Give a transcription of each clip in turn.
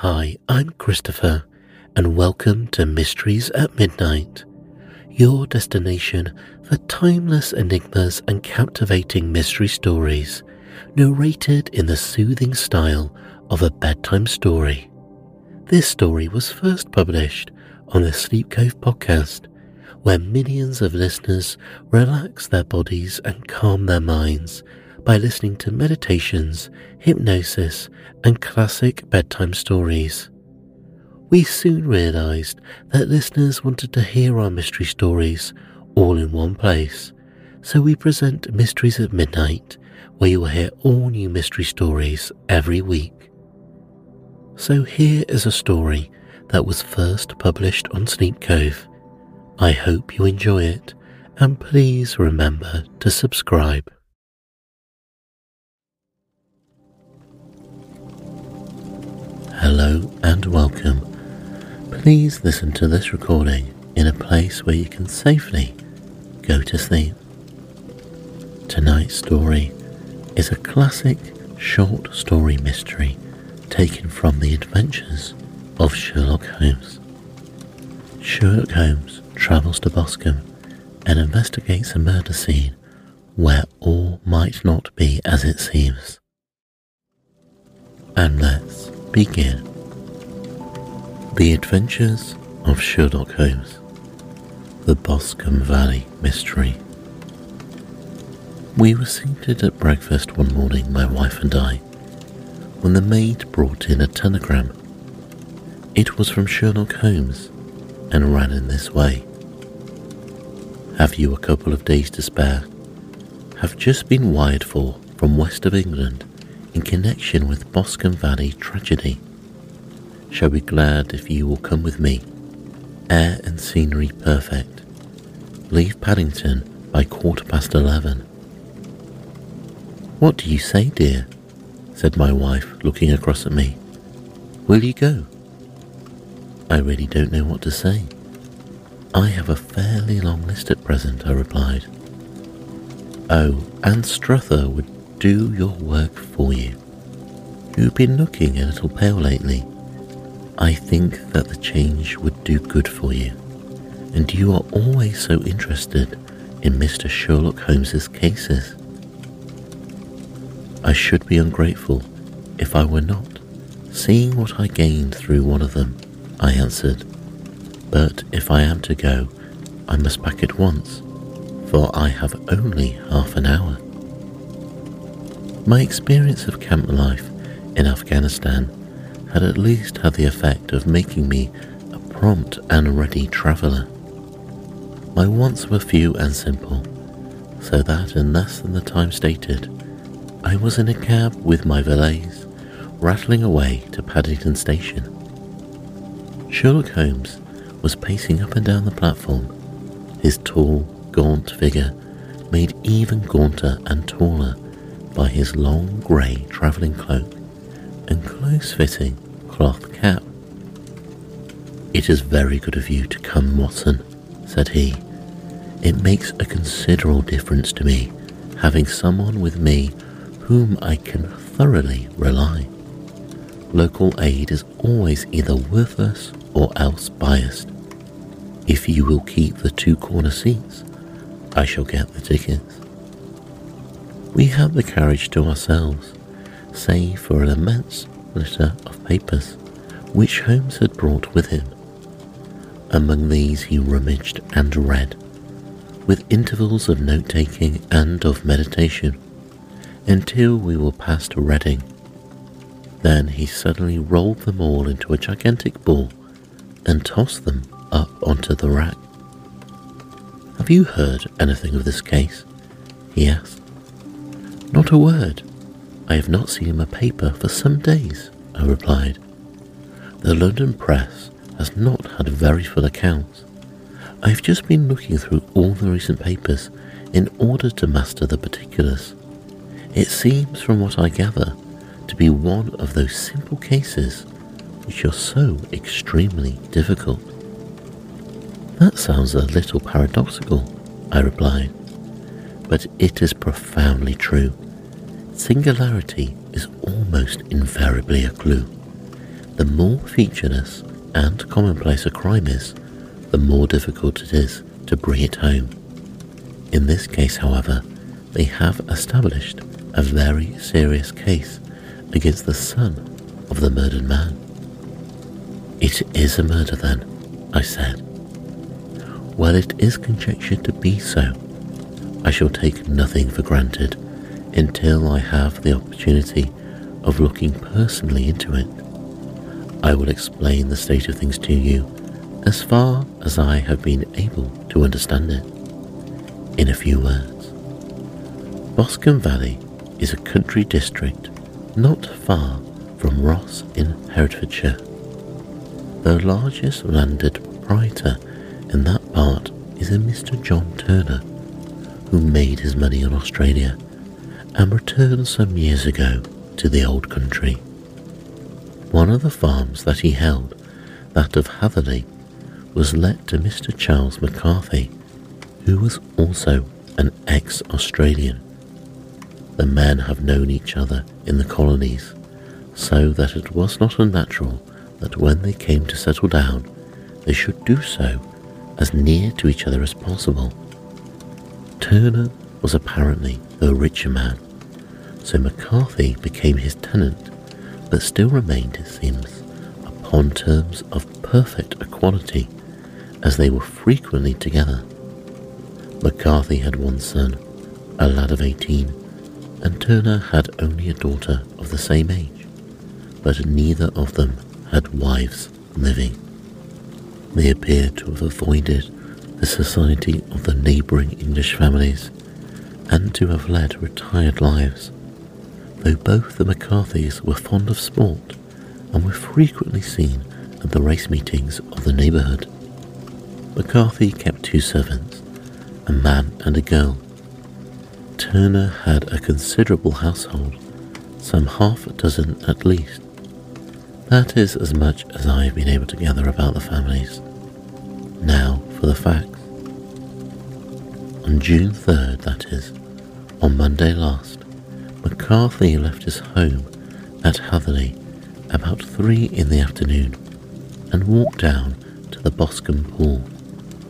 Hi, I'm Christopher, and welcome to Mysteries at Midnight, your destination for timeless enigmas and captivating mystery stories, narrated in the soothing style of a bedtime story. This story was first published on the Sleep Cove podcast, where millions of listeners relax their bodies and calm their minds by listening to meditations, hypnosis, and classic bedtime stories. We soon realized that listeners wanted to hear our mystery stories all in one place, so we present Mysteries at Midnight, where you will hear all new mystery stories every week. So here is a story that was first published on Sleep Cove. I hope you enjoy it, and please remember to subscribe. Hello and welcome. Please listen to this recording in a place where you can safely go to sleep. Tonight's story is a classic short story mystery taken from the adventures of Sherlock Holmes. Sherlock Holmes travels to Boscombe and investigates a murder scene where all might not be as it seems. And let's begin. The Adventures of Sherlock Holmes, The Boscombe Valley Mystery. We were seated at breakfast one morning, my wife and I, when the maid brought in a telegram. It was from Sherlock Holmes and ran in this way Have you a couple of days to spare? Have just been wired for from west of England in connection with Boscombe Valley tragedy. Shall be glad if you will come with me. Air and scenery perfect. Leave Paddington by quarter past eleven. What do you say, dear? said my wife, looking across at me. Will you go? I really don't know what to say. I have a fairly long list at present, I replied. Oh, Anstruther would do your work for you. You've been looking a little pale lately. I think that the change would do good for you, and you are always so interested in Mr. Sherlock Holmes's cases. I should be ungrateful if I were not, seeing what I gained through one of them, I answered. But if I am to go, I must back at once, for I have only half an hour. My experience of camp life in Afghanistan had at least had the effect of making me a prompt and ready traveller. My wants were few and simple, so that in less than the time stated, I was in a cab with my valets, rattling away to Paddington Station. Sherlock Holmes was pacing up and down the platform, his tall, gaunt figure made even gaunter and taller by his long grey travelling cloak and close fitting cloth cap. It is very good of you to come, Watson, said he. It makes a considerable difference to me having someone with me whom I can thoroughly rely. Local aid is always either worthless or else biased. If you will keep the two corner seats, I shall get the tickets. We had the carriage to ourselves, save for an immense litter of papers which Holmes had brought with him. Among these he rummaged and read, with intervals of note taking and of meditation, until we were past Reading. Then he suddenly rolled them all into a gigantic ball and tossed them up onto the rack. Have you heard anything of this case? he asked. Not a word. I have not seen a paper for some days, I replied. The London press has not had very full accounts. I have just been looking through all the recent papers in order to master the particulars. It seems, from what I gather, to be one of those simple cases which are so extremely difficult. That sounds a little paradoxical, I replied but it is profoundly true. Singularity is almost invariably a clue. The more featureless and commonplace a crime is, the more difficult it is to bring it home. In this case, however, they have established a very serious case against the son of the murdered man. It is a murder, then, I said. Well, it is conjectured to be so. I shall take nothing for granted until I have the opportunity of looking personally into it. I will explain the state of things to you as far as I have been able to understand it. In a few words, Boscombe Valley is a country district not far from Ross in Herefordshire. The largest landed proprietor in that part is a Mr. John Turner, who made his money in Australia and returned some years ago to the old country. One of the farms that he held, that of Hatherley, was let to Mr. Charles McCarthy, who was also an ex Australian. The men have known each other in the colonies, so that it was not unnatural that when they came to settle down, they should do so as near to each other as possible. Turner was apparently a richer man, so McCarthy became his tenant, but still remained, it seems, upon terms of perfect equality, as they were frequently together. McCarthy had one son, a lad of eighteen, and Turner had only a daughter of the same age, but neither of them had wives living. They appear to have avoided the society of the neighbouring English families and to have led retired lives, though both the McCarthys were fond of sport and were frequently seen at the race meetings of the neighbourhood. McCarthy kept two servants, a man and a girl. Turner had a considerable household, some half a dozen at least. That is as much as I have been able to gather about the families. Now for the facts. On June 3rd, that is, on Monday last, McCarthy left his home at Hatherley about three in the afternoon and walked down to the Boscombe Pool,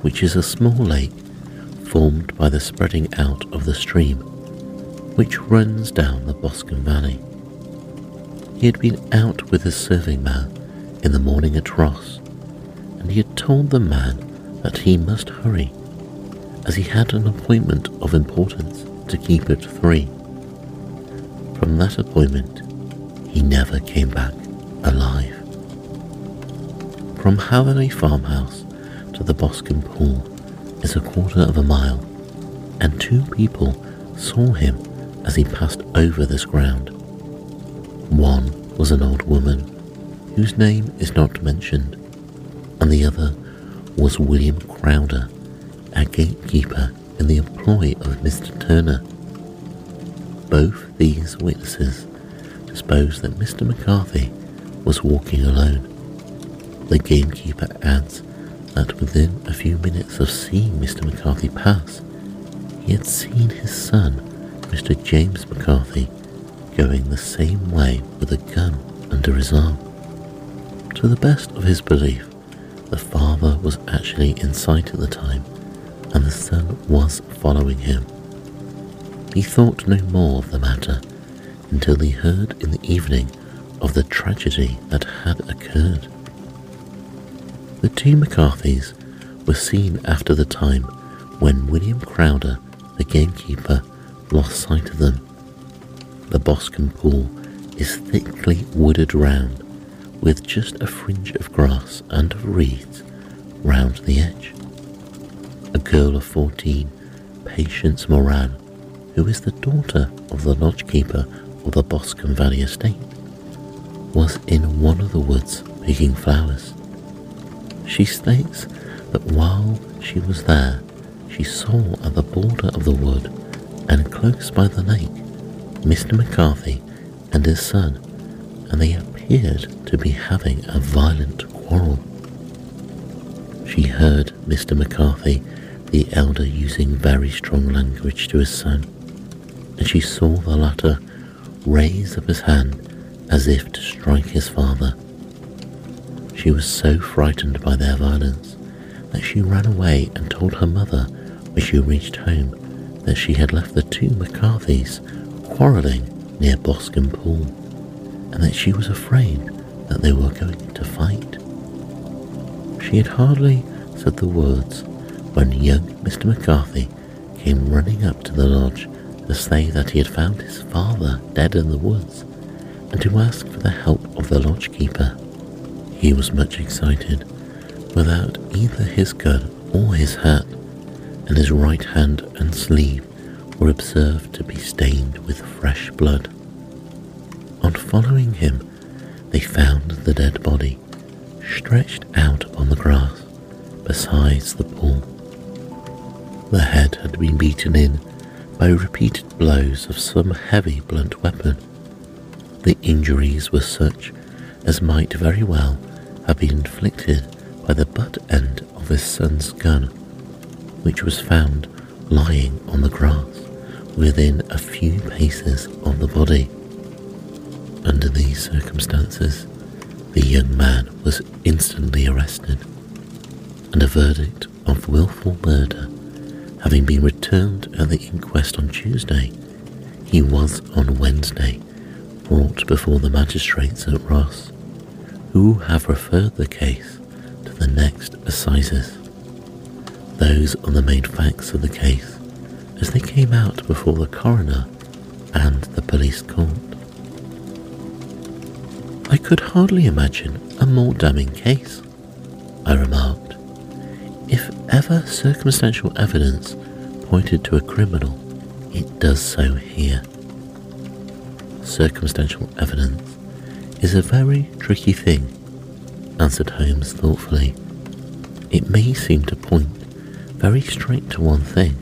which is a small lake formed by the spreading out of the stream which runs down the Boscombe Valley. He had been out with his serving man in the morning at Ross, and he had told the man that he must hurry, as he had an appointment of importance to keep at three. From that appointment, he never came back alive. From Hatherley Farmhouse to the Boscombe Pool is a quarter of a mile, and two people saw him as he passed over this ground. One was an old woman, whose name is not mentioned, and the other was William Crowder, a gatekeeper in the employ of Mr. Turner. Both these witnesses disposed that Mr. McCarthy was walking alone. The gamekeeper adds that within a few minutes of seeing Mr. McCarthy pass, he had seen his son, Mr. James McCarthy, going the same way with a gun under his arm. To the best of his belief, the father was actually in sight at the time, and the son was following him. He thought no more of the matter until he heard in the evening of the tragedy that had occurred. The two McCarthys were seen after the time when William Crowder, the gamekeeper, lost sight of them. The Boscombe Pool is thickly wooded round with just a fringe of grass and of reeds round the edge. A girl of fourteen, Patience Moran, who is the daughter of the lodgekeeper of the Boscombe Valley estate, was in one of the woods picking flowers. She states that while she was there, she saw at the border of the wood and close by the lake Mr. McCarthy and his son, and they appeared to be having a violent quarrel. She heard Mr. McCarthy, the elder, using very strong language to his son, and she saw the latter raise up his hand as if to strike his father. She was so frightened by their violence that she ran away and told her mother when she reached home that she had left the two McCarthys quarrelling near Boscombe Pool and that she was afraid that they were going to fight. She had hardly said the words when young Mr. McCarthy came running up to the lodge to say that he had found his father dead in the woods and to ask for the help of the lodge keeper. He was much excited, without either his gun or his hat, and his right hand and sleeve were observed to be stained with fresh blood. On following him, they found the dead body stretched out upon the grass besides the pool. The head had been beaten in by repeated blows of some heavy blunt weapon. The injuries were such as might very well have been inflicted by the butt end of his son's gun, which was found lying on the grass within a few paces of the body. Under these circumstances, the young man was instantly arrested, and a verdict of wilful murder having been returned at the inquest on Tuesday, he was on Wednesday brought before the magistrates at Ross, who have referred the case to the next assizes. Those are the main facts of the case as they came out before the coroner and the police court. I could hardly imagine a more damning case, I remarked. Ever circumstantial evidence pointed to a criminal, it does so here. Circumstantial evidence is a very tricky thing, answered Holmes thoughtfully. It may seem to point very straight to one thing,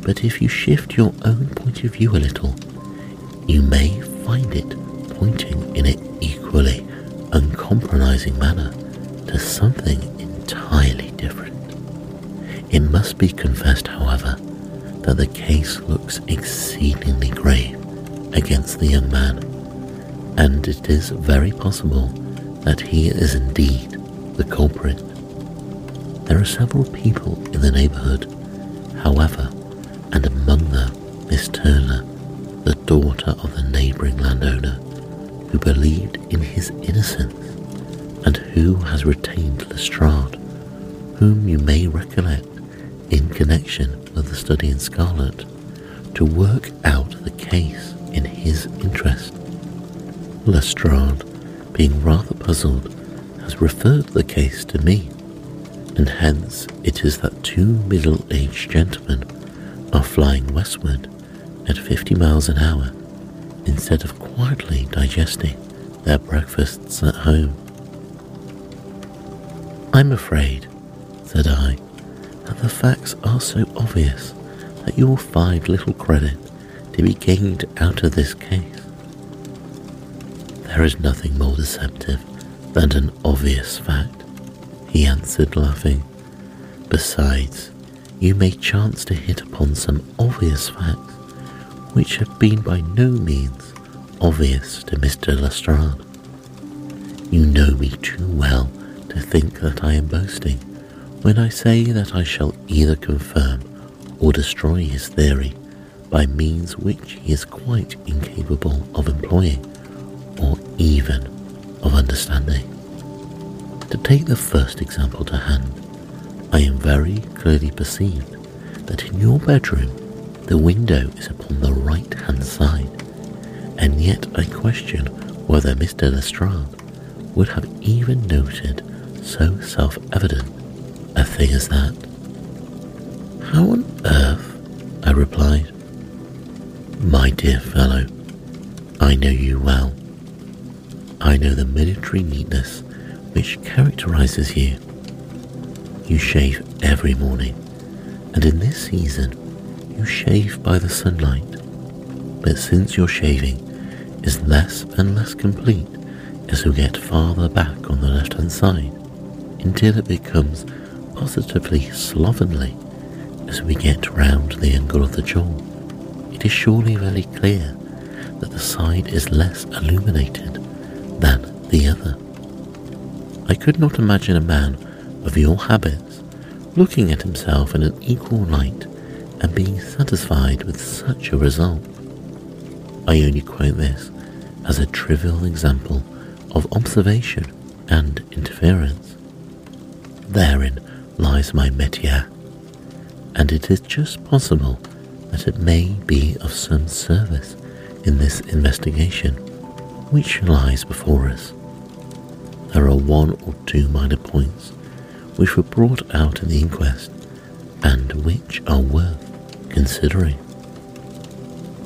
but if you shift your own point of view a little, you may find it pointing in an equally uncompromising manner to something entirely. It must be confessed, however, that the case looks exceedingly grave against the young man, and it is very possible that he is indeed the culprit. There are several people in the neighbourhood, however, and among them Miss Turner, the daughter of the neighbouring landowner, who believed in his innocence and who has retained Lestrade, whom you may recollect in connection with the study in Scarlet, to work out the case in his interest. Lestrade, being rather puzzled, has referred the case to me, and hence it is that two middle-aged gentlemen are flying westward at 50 miles an hour instead of quietly digesting their breakfasts at home. I'm afraid, said I, that the facts are so obvious that you will find little credit to be gained out of this case. There is nothing more deceptive than an obvious fact, he answered, laughing. Besides, you may chance to hit upon some obvious facts which have been by no means obvious to Mr. Lestrade. You know me too well to think that I am boasting when I say that I shall either confirm or destroy his theory by means which he is quite incapable of employing or even of understanding. To take the first example to hand, I am very clearly perceived that in your bedroom the window is upon the right hand side, and yet I question whether Mr. Lestrade would have even noted so self evident a thing as that. How on earth? I replied. My dear fellow, I know you well. I know the military neatness which characterizes you. You shave every morning, and in this season you shave by the sunlight. But since your shaving is less and less complete as you get farther back on the left hand side, until it becomes positively slovenly as we get round the angle of the jaw, it is surely very clear that the side is less illuminated than the other. I could not imagine a man of your habits looking at himself in an equal light and being satisfied with such a result. I only quote this as a trivial example of observation and interference. Therein lies my métier, and it is just possible that it may be of some service in this investigation which lies before us. There are one or two minor points which were brought out in the inquest and which are worth considering.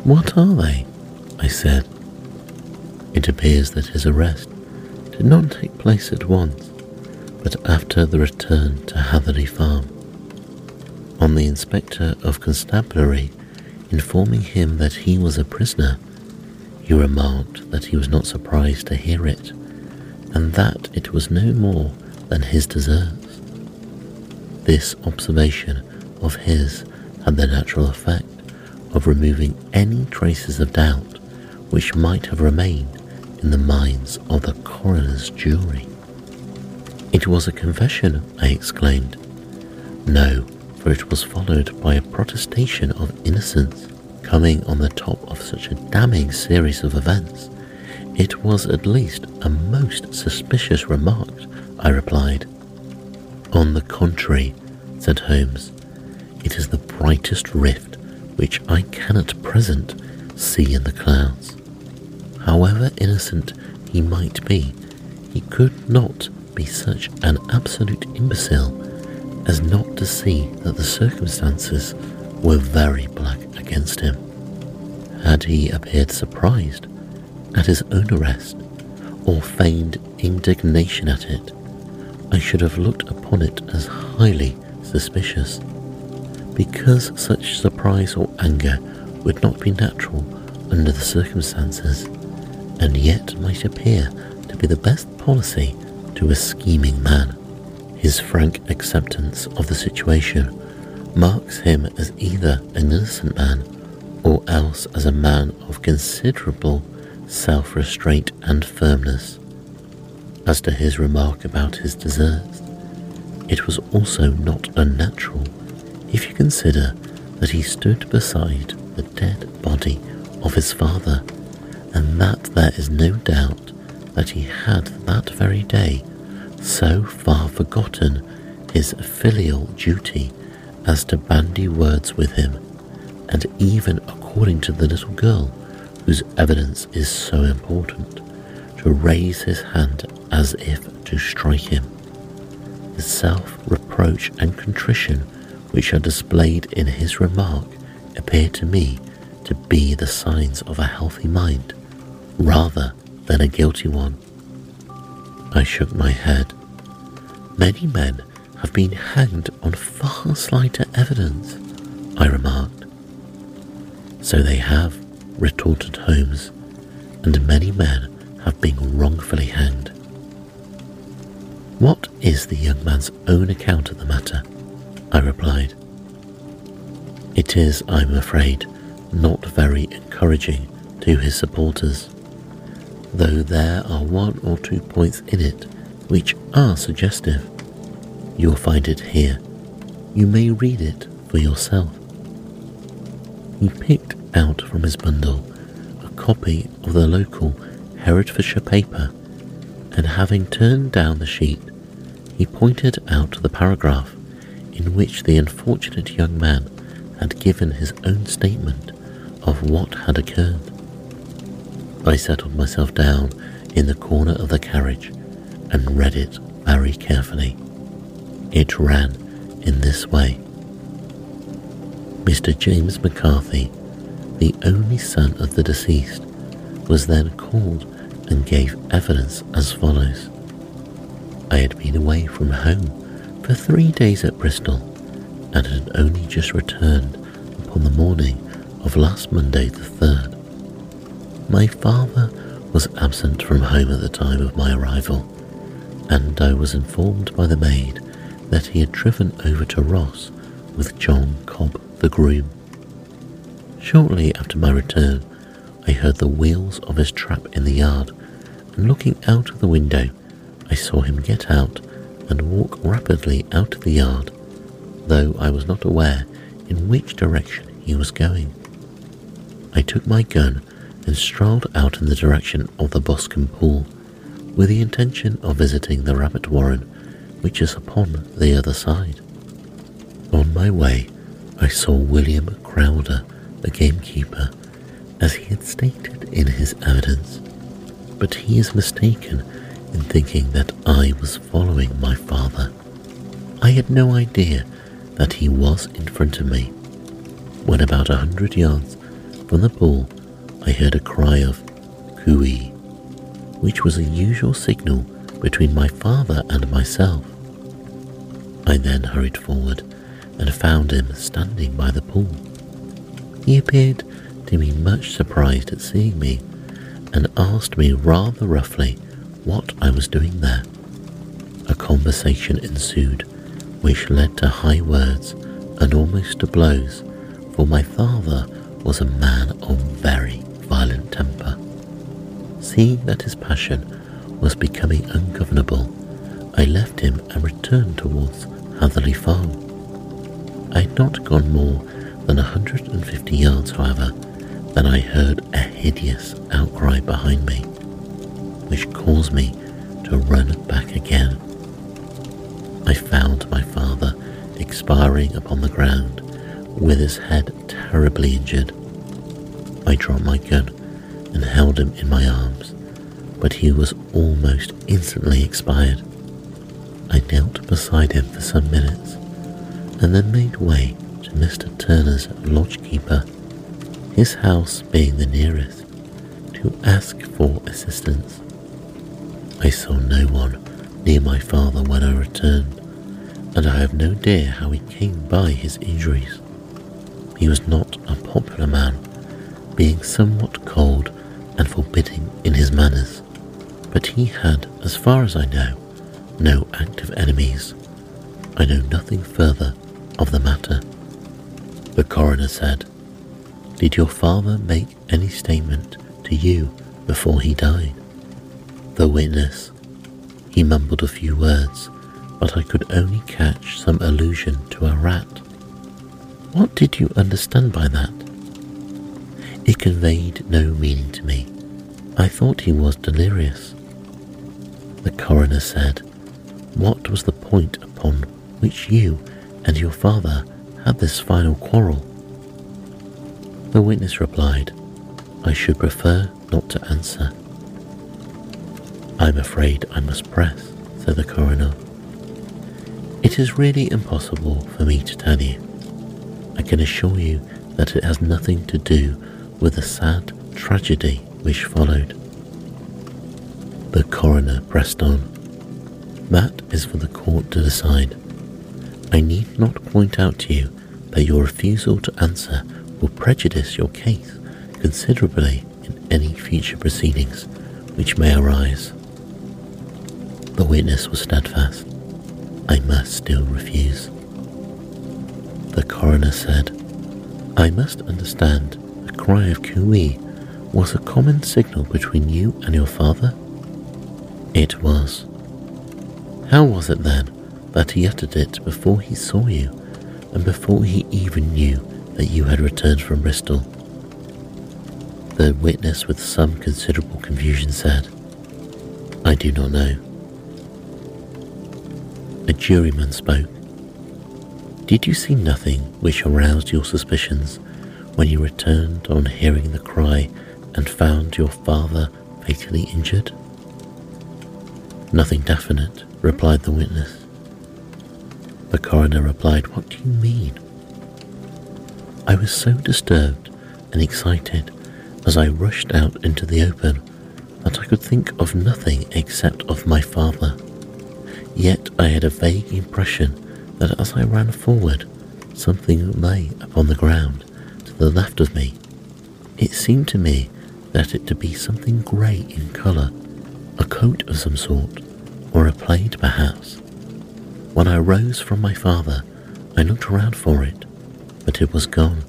What are they? I said. It appears that his arrest did not take place at once, but after the return to Hatherley Farm. On the inspector of constabulary informing him that he was a prisoner, he remarked that he was not surprised to hear it, and that it was no more than his deserts. This observation of his had the natural effect of removing any traces of doubt which might have remained in the minds of the coroner's jury. It was a confession, I exclaimed. No, for it was followed by a protestation of innocence. Coming on the top of such a damning series of events, it was at least a most suspicious remark, I replied. On the contrary, said Holmes, it is the brightest rift which I can at present see in the clouds. However innocent he might be, he could not be such an absolute imbecile as not to see that the circumstances were very black against him. Had he appeared surprised at his own arrest or feigned indignation at it, I should have looked upon it as highly suspicious. Because such surprise or anger would not be natural under the circumstances, and yet might appear to be the best policy to a scheming man. His frank acceptance of the situation marks him as either an innocent man or else as a man of considerable self restraint and firmness. As to his remark about his deserts, it was also not unnatural if you consider that he stood beside the dead body of his father and that there is no doubt that he had that very day so far forgotten his filial duty as to bandy words with him, and even according to the little girl whose evidence is so important, to raise his hand as if to strike him. The self reproach and contrition which are displayed in his remark appear to me to be the signs of a healthy mind rather than a guilty one. I shook my head. Many men have been hanged on far slighter evidence, I remarked. So they have, retorted Holmes, and many men have been wrongfully hanged. What is the young man's own account of the matter? I replied. It is, I'm afraid, not very encouraging to his supporters though there are one or two points in it which are suggestive. You'll find it here. You may read it for yourself. He picked out from his bundle a copy of the local Herefordshire paper, and having turned down the sheet, he pointed out the paragraph in which the unfortunate young man had given his own statement of what had occurred. I settled myself down in the corner of the carriage and read it very carefully. It ran in this way Mr. James McCarthy, the only son of the deceased, was then called and gave evidence as follows. I had been away from home for three days at Bristol and had only just returned upon the morning of last Monday the 3rd. My father was absent from home at the time of my arrival, and I was informed by the maid that he had driven over to Ross with John Cobb, the groom. Shortly after my return, I heard the wheels of his trap in the yard, and looking out of the window, I saw him get out and walk rapidly out of the yard, though I was not aware in which direction he was going. I took my gun and strolled out in the direction of the Boscombe Pool with the intention of visiting the rabbit warren, which is upon the other side. On my way, I saw William Crowder, the gamekeeper, as he had stated in his evidence, but he is mistaken in thinking that I was following my father. I had no idea that he was in front of me. When about a hundred yards from the pool, I heard a cry of cooey, which was a usual signal between my father and myself. I then hurried forward and found him standing by the pool. He appeared to be much surprised at seeing me and asked me rather roughly what I was doing there. A conversation ensued which led to high words and almost to blows, for my father was a man of very temper. Seeing that his passion was becoming ungovernable, I left him and returned towards Hatherley Farm. I had not gone more than a hundred and fifty yards, however, than I heard a hideous outcry behind me, which caused me to run back again. I found my father expiring upon the ground with his head terribly injured. I dropped my gun and held him in my arms, but he was almost instantly expired. I knelt beside him for some minutes and then made way to Mr. Turner's lodgekeeper, his house being the nearest, to ask for assistance. I saw no one near my father when I returned, and I have no idea how he came by his injuries. He was not a popular man, being somewhat cold and forbidding in his manners, but he had, as far as I know, no active enemies. I know nothing further of the matter. The coroner said, Did your father make any statement to you before he died? The witness. He mumbled a few words, but I could only catch some allusion to a rat. What did you understand by that? It conveyed no meaning to me. I thought he was delirious. The coroner said, What was the point upon which you and your father had this final quarrel? The witness replied, I should prefer not to answer. I'm afraid I must press, said the coroner. It is really impossible for me to tell you. I can assure you that it has nothing to do with the sad tragedy which followed. The coroner pressed on. That is for the court to decide. I need not point out to you that your refusal to answer will prejudice your case considerably in any future proceedings which may arise. The witness was steadfast. I must still refuse. The coroner said, I must understand the cry of cooee was a common signal between you and your father? It was. How was it then that he uttered it before he saw you and before he even knew that you had returned from Bristol? The witness, with some considerable confusion, said, I do not know. A juryman spoke. Did you see nothing which aroused your suspicions when you returned on hearing the cry and found your father fatally injured? Nothing definite, replied the witness. The coroner replied, What do you mean? I was so disturbed and excited as I rushed out into the open that I could think of nothing except of my father. Yet I had a vague impression that as I ran forward, something lay upon the ground to the left of me. It seemed to me that it to be something grey in colour, a coat of some sort, or a plaid perhaps. When I rose from my father, I looked around for it, but it was gone.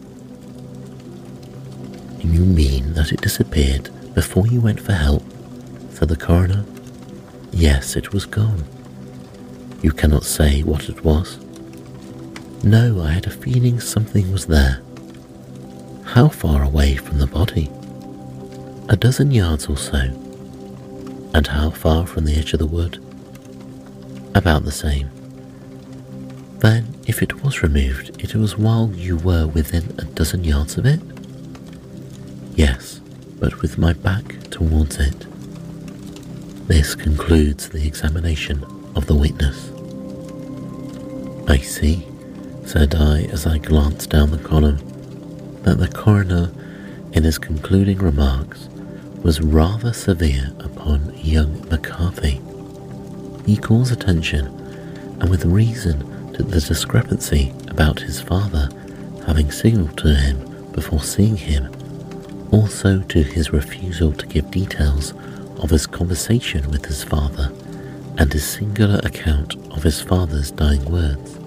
You mean that it disappeared before you went for help? said the coroner. Yes, it was gone. You cannot say what it was? No, I had a feeling something was there. How far away from the body? A dozen yards or so. And how far from the edge of the wood? About the same. Then, if it was removed, it was while you were within a dozen yards of it? Yes, but with my back towards it. This concludes the examination of the witness. I see, said I as I glanced down the column, that the coroner, in his concluding remarks, was rather severe upon young McCarthy. He calls attention, and with reason, to the discrepancy about his father having signalled to him before seeing him, also to his refusal to give details of his conversation with his father and his singular account of his father's dying words.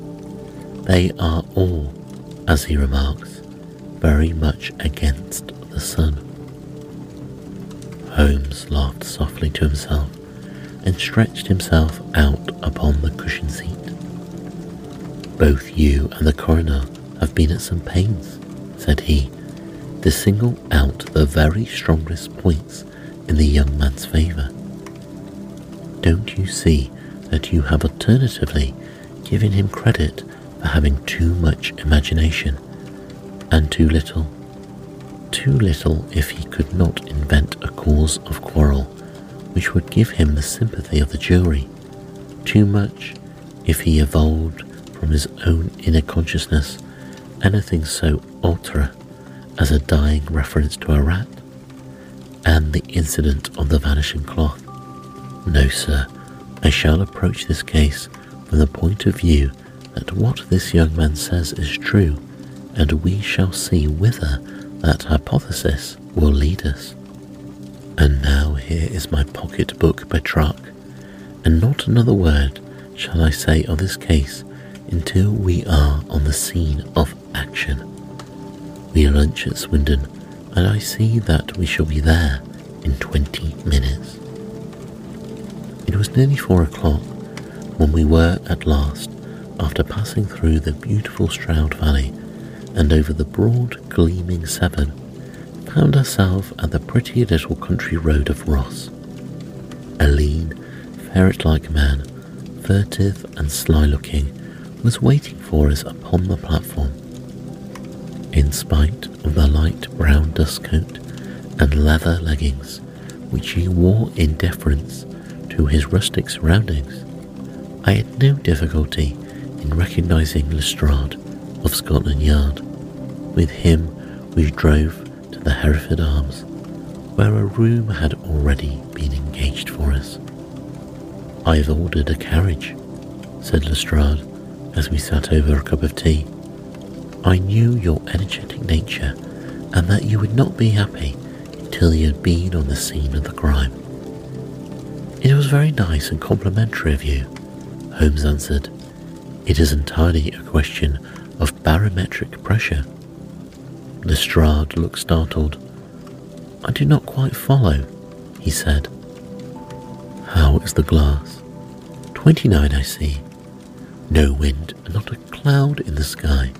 They are all, as he remarks, very much against the son. Holmes laughed softly to himself and stretched himself out upon the cushion seat. Both you and the coroner have been at some pains, said he, to single out the very strongest points in the young man's favour. Don't you see that you have alternatively given him credit for having too much imagination and too little? Too little if he could not invent a cause of quarrel which would give him the sympathy of the jury. Too much if he evolved from his own inner consciousness anything so ultra as a dying reference to a rat and the incident of the vanishing cloth. No, sir, I shall approach this case from the point of view that what this young man says is true, and we shall see whither that hypothesis will lead us. And now here is my pocket book, Petrarch, and not another word shall I say of this case until we are on the scene of action. We lunch at Swindon, and I see that we shall be there in 20 minutes. It was nearly four o'clock when we were at last, after passing through the beautiful Stroud Valley and over the broad, gleaming Severn, found ourselves at the pretty little country road of Ross. A lean, ferret like man, furtive and sly looking, was waiting for us upon the platform. In spite of the light brown dust coat and leather leggings which he wore in deference to his rustic surroundings, I had no difficulty in recognizing Lestrade of Scotland Yard. With him we drove to the Hereford Arms, where a room had already been engaged for us. I've ordered a carriage, said Lestrade as we sat over a cup of tea. I knew your energetic nature and that you would not be happy until you had been on the scene of the crime. It was very nice and complimentary of you, Holmes answered. It is entirely a question of barometric pressure. Lestrade looked startled. I do not quite follow, he said. How is the glass? Twenty-nine, I see. No wind, not a cloud in the sky.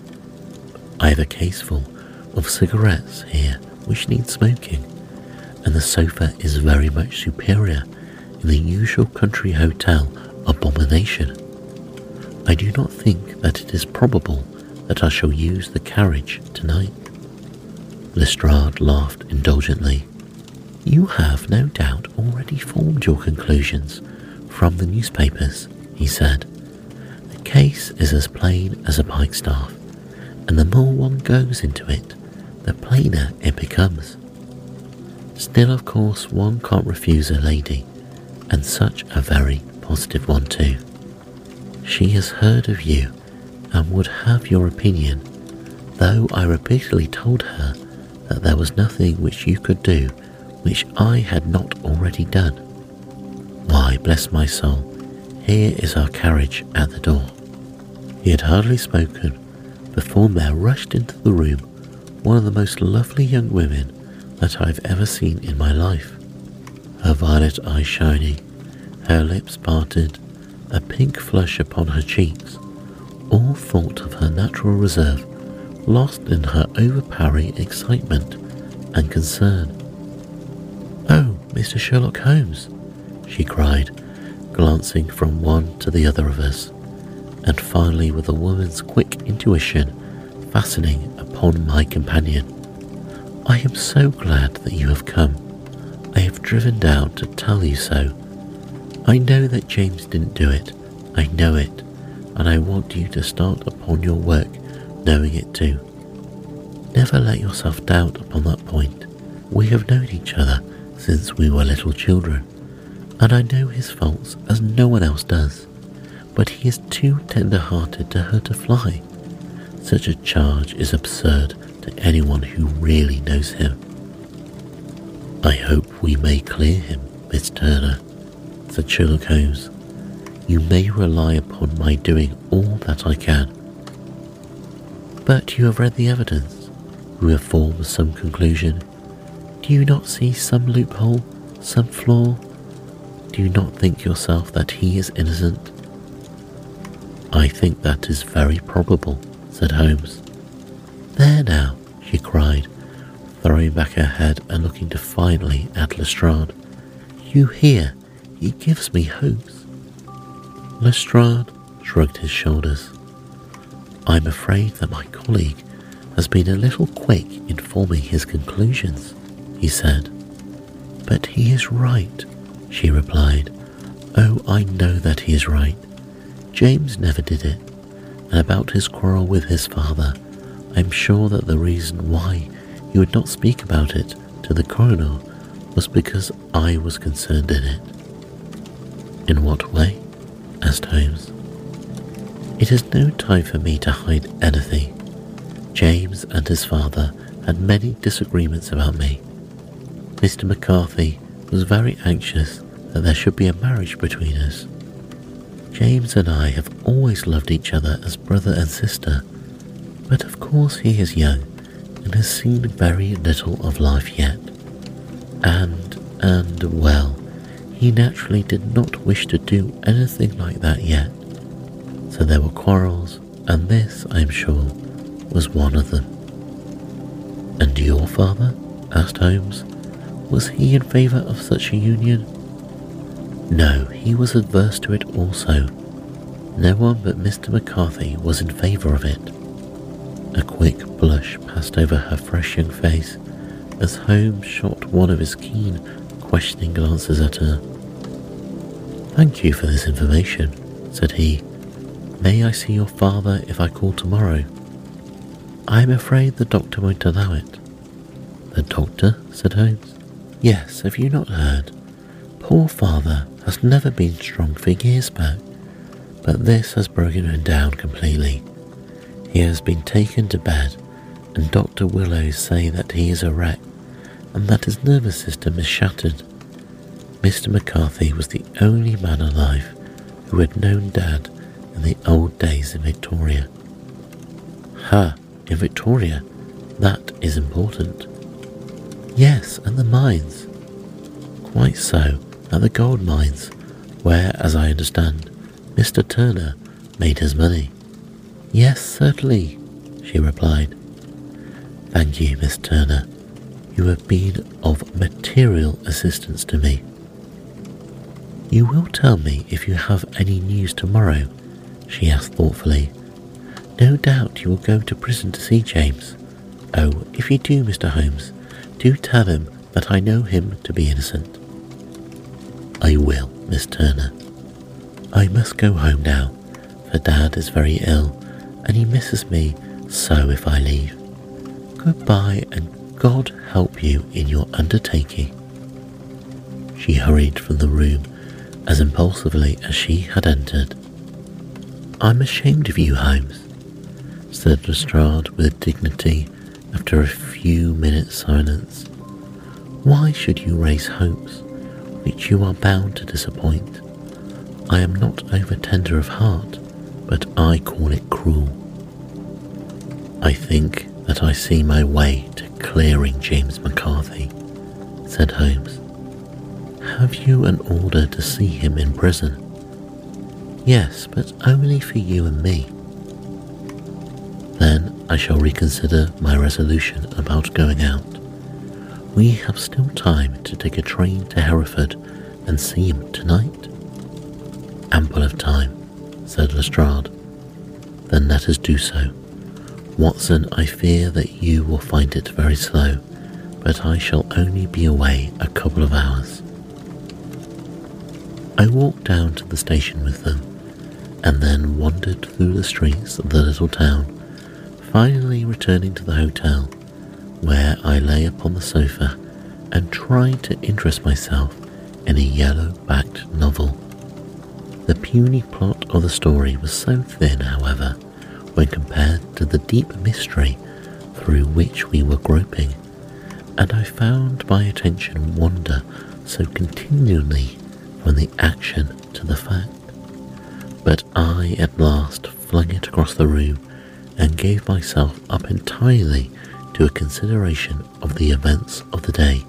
I have a caseful of cigarettes here which need smoking, and the sofa is very much superior in the usual country hotel abomination. I do not think that it is probable that I shall use the carriage tonight. Lestrade laughed indulgently. You have no doubt already formed your conclusions from the newspapers, he said The case is as plain as a pikestaff, and the more one goes into it, the plainer it becomes. Still, of course, one can't refuse a lady, and such a very positive one too. She has heard of you and would have your opinion, though I repeatedly told her that there was nothing which you could do which I had not already done. Why, bless my soul, here is our carriage at the door. He had hardly spoken before there rushed into the room one of the most lovely young women that I've ever seen in my life, her violet eyes shining Her lips parted, a pink flush upon her cheeks, all thought of her natural reserve lost in her overpowering excitement and concern. Oh, Mr. Sherlock Holmes, she cried, glancing from one to the other of us, and finally, with a woman's quick intuition, fastening upon my companion. I am so glad that you have come. I have driven down to tell you so. I know that James didn't do it. I know it. And I want you to start upon your work knowing it too. Never let yourself doubt upon that point. We have known each other since we were little children, and I know his faults as no one else does. But he is too tender hearted to hurt a fly. Such a charge is absurd to anyone who really knows him. I hope we may clear him, Miss Turner, said Sherlock Holmes. You may rely upon my doing all that I can. But you have read the evidence. You have formed some conclusion. Do you not see some loophole, some flaw? Do you not think yourself that he is innocent? I think that is very probable, said Holmes. There now, she cried, throwing back her head and looking defiantly at Lestrade. You hear? He gives me hopes. Lestrade shrugged his shoulders. I'm afraid that my colleague has been a little quick in forming his conclusions, he said. But he is right, she replied. Oh, I know that he is right. James never did it. And about his quarrel with his father, I'm sure that the reason why he would not speak about it to the coroner was because I was concerned in it. In what way? Asked Holmes. It is no time for me to hide anything. James and his father had many disagreements about me. Mr. McCarthy was very anxious that there should be a marriage between us. James and I have always loved each other as brother and sister, but of course he is young and has seen very little of life yet. And, and, well, he naturally did not wish to do anything like that yet. So there were quarrels, and this, I am sure, was one of them. And your father? asked Holmes. Was he in favour of such a union? No, he was adverse to it also. No one but Mr. McCarthy was in favour of it. A quick blush passed over her fresh young face as Holmes shot one of his keen, questioning glances at her. Thank you for this information, said he. May I see your father if I call tomorrow? I am afraid the doctor won't allow it. The doctor? said Holmes. Yes, have you not heard? Poor father has never been strong for years back, but this has broken him down completely. He has been taken to bed, and Dr. Willows say that he is a wreck and that his nervous system is shattered. Mr. McCarthy was the only man alive who had known Dad in the old days in Victoria. Ha, in Victoria, that is important. Yes, and the mines. Quite so, at the gold mines, where, as I understand, Mr. Turner made his money. Yes, certainly, she replied. Thank you, Miss Turner. You have been of material assistance to me. You will tell me if you have any news tomorrow, she asked thoughtfully. No doubt you will go to prison to see James. Oh, if you do, Mr. Holmes, do tell him that I know him to be innocent. I will, Miss Turner. I must go home now, for Dad is very ill and he misses me so if I leave. Goodbye and God help you in your undertaking. She hurried from the room as impulsively as she had entered. I'm ashamed of you, Holmes, said Lestrade with dignity after a few minutes' silence. Why should you raise hopes which you are bound to disappoint? I am not over tender of heart, but I call it cruel. I think that I see my way to clearing James McCarthy, said Holmes. Have you an order to see him in prison? Yes, but only for you and me. Then I shall reconsider my resolution about going out. We have still time to take a train to Hereford and see him tonight. Ample of time, said Lestrade. Then let us do so. Watson, I fear that you will find it very slow, but I shall only be away a couple of hours. I walked down to the station with them, and then wandered through the streets of the little town, finally returning to the hotel, where I lay upon the sofa and tried to interest myself in a yellow backed novel. The puny plot of the story was so thin, however, when compared to the deep mystery through which we were groping, and I found my attention wander so continually from the action to the fact. But I at last flung it across the room and gave myself up entirely to a consideration of the events of the day,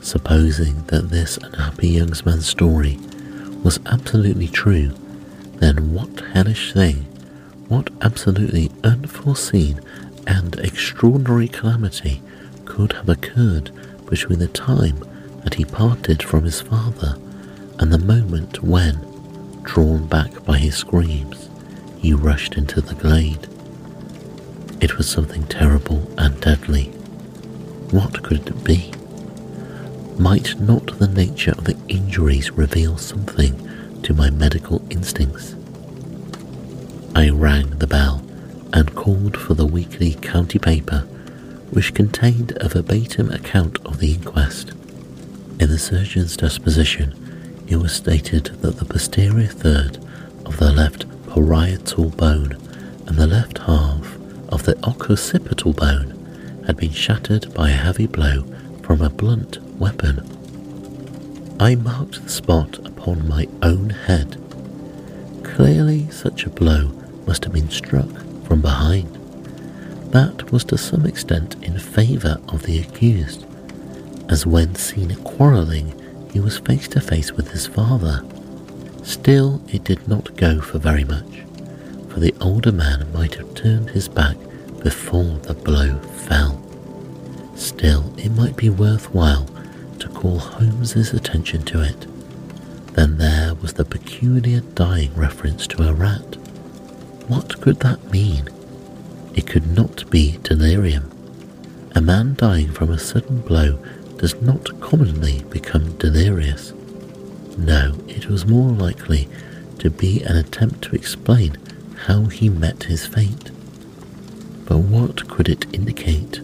supposing that this unhappy young man's story was absolutely true, then what hellish thing, what absolutely unforeseen and extraordinary calamity could have occurred between the time that he parted from his father and the moment when, drawn back by his screams, he rushed into the glade. It was something terrible and deadly. What could it be? Might not the nature of the injuries reveal something to my medical instincts? I rang the bell and called for the weekly county paper, which contained a verbatim account of the inquest. In the surgeon's disposition, it was stated that the posterior third of the left parietal bone and the left half of the occipital bone had been shattered by a heavy blow from a blunt weapon. I marked the spot upon my own head. Clearly, such a blow must have been struck from behind. That was to some extent in favour of the accused, as when seen quarrelling, he was face to face with his father. Still, it did not go for very much, for the older man might have turned his back before the blow fell. Still, it might be worthwhile to call Holmes's attention to it. Then there was the peculiar dying reference to a rat. What could that mean? It could not be delirium. A man dying from a sudden blow does not commonly become delirious. No, it was more likely to be an attempt to explain how he met his fate. But what could it indicate?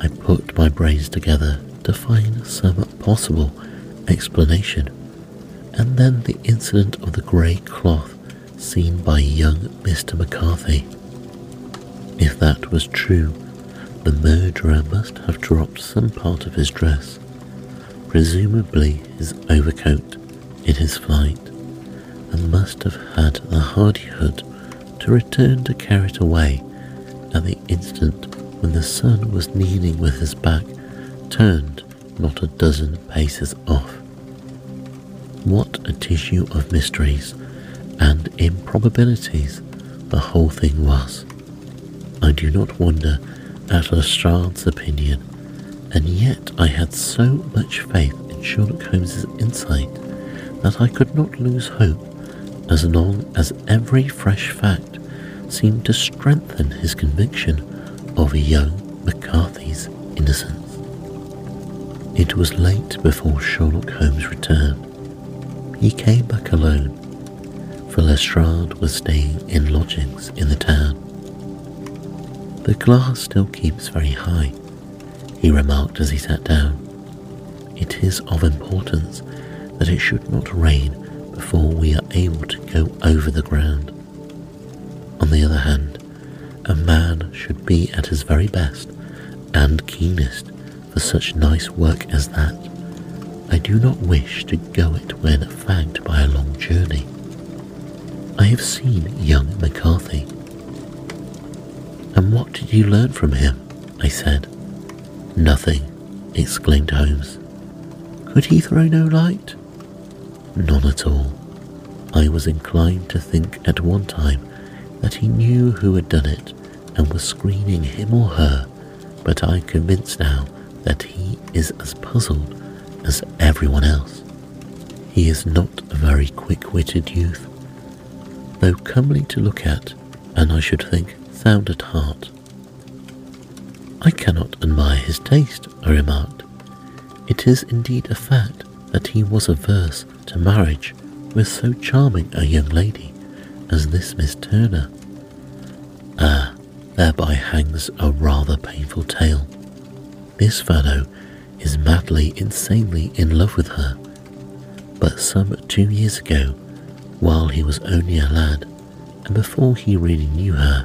I put my brains together to find some possible explanation, and then the incident of the grey cloth seen by young Mr. McCarthy. If that was true, the murderer must have dropped some part of his dress, presumably his overcoat, in his flight, and must have had the hardihood to return to carry it away at the instant when the son was kneeling with his back turned not a dozen paces off. What a tissue of mysteries and improbabilities the whole thing was. I do not wonder at Lestrade's opinion, and yet I had so much faith in Sherlock Holmes's insight that I could not lose hope as long as every fresh fact seemed to strengthen his conviction of young McCarthy's innocence. It was late before Sherlock Holmes returned. He came back alone, for Lestrade was staying in lodgings in the town. The glass still keeps very high, he remarked as he sat down. It is of importance that it should not rain before we are able to go over the ground. On the other hand, a man should be at his very best and keenest for such nice work as that. I do not wish to go it when fagged by a long journey. I have seen young McCarthy. And what did you learn from him? I said. Nothing, exclaimed Holmes. Could he throw no light? None at all. I was inclined to think at one time that he knew who had done it and was screening him or her, but I'm convinced now that he is as puzzled as everyone else. He is not a very quick witted youth, though comely to look at, and I should think sound at heart. I cannot admire his taste, I remarked. It is indeed a fact that he was averse to marriage with so charming a young lady as this Miss Turner. Ah, thereby hangs a rather painful tale. This fellow is madly, insanely in love with her. But some two years ago, while he was only a lad, and before he really knew her,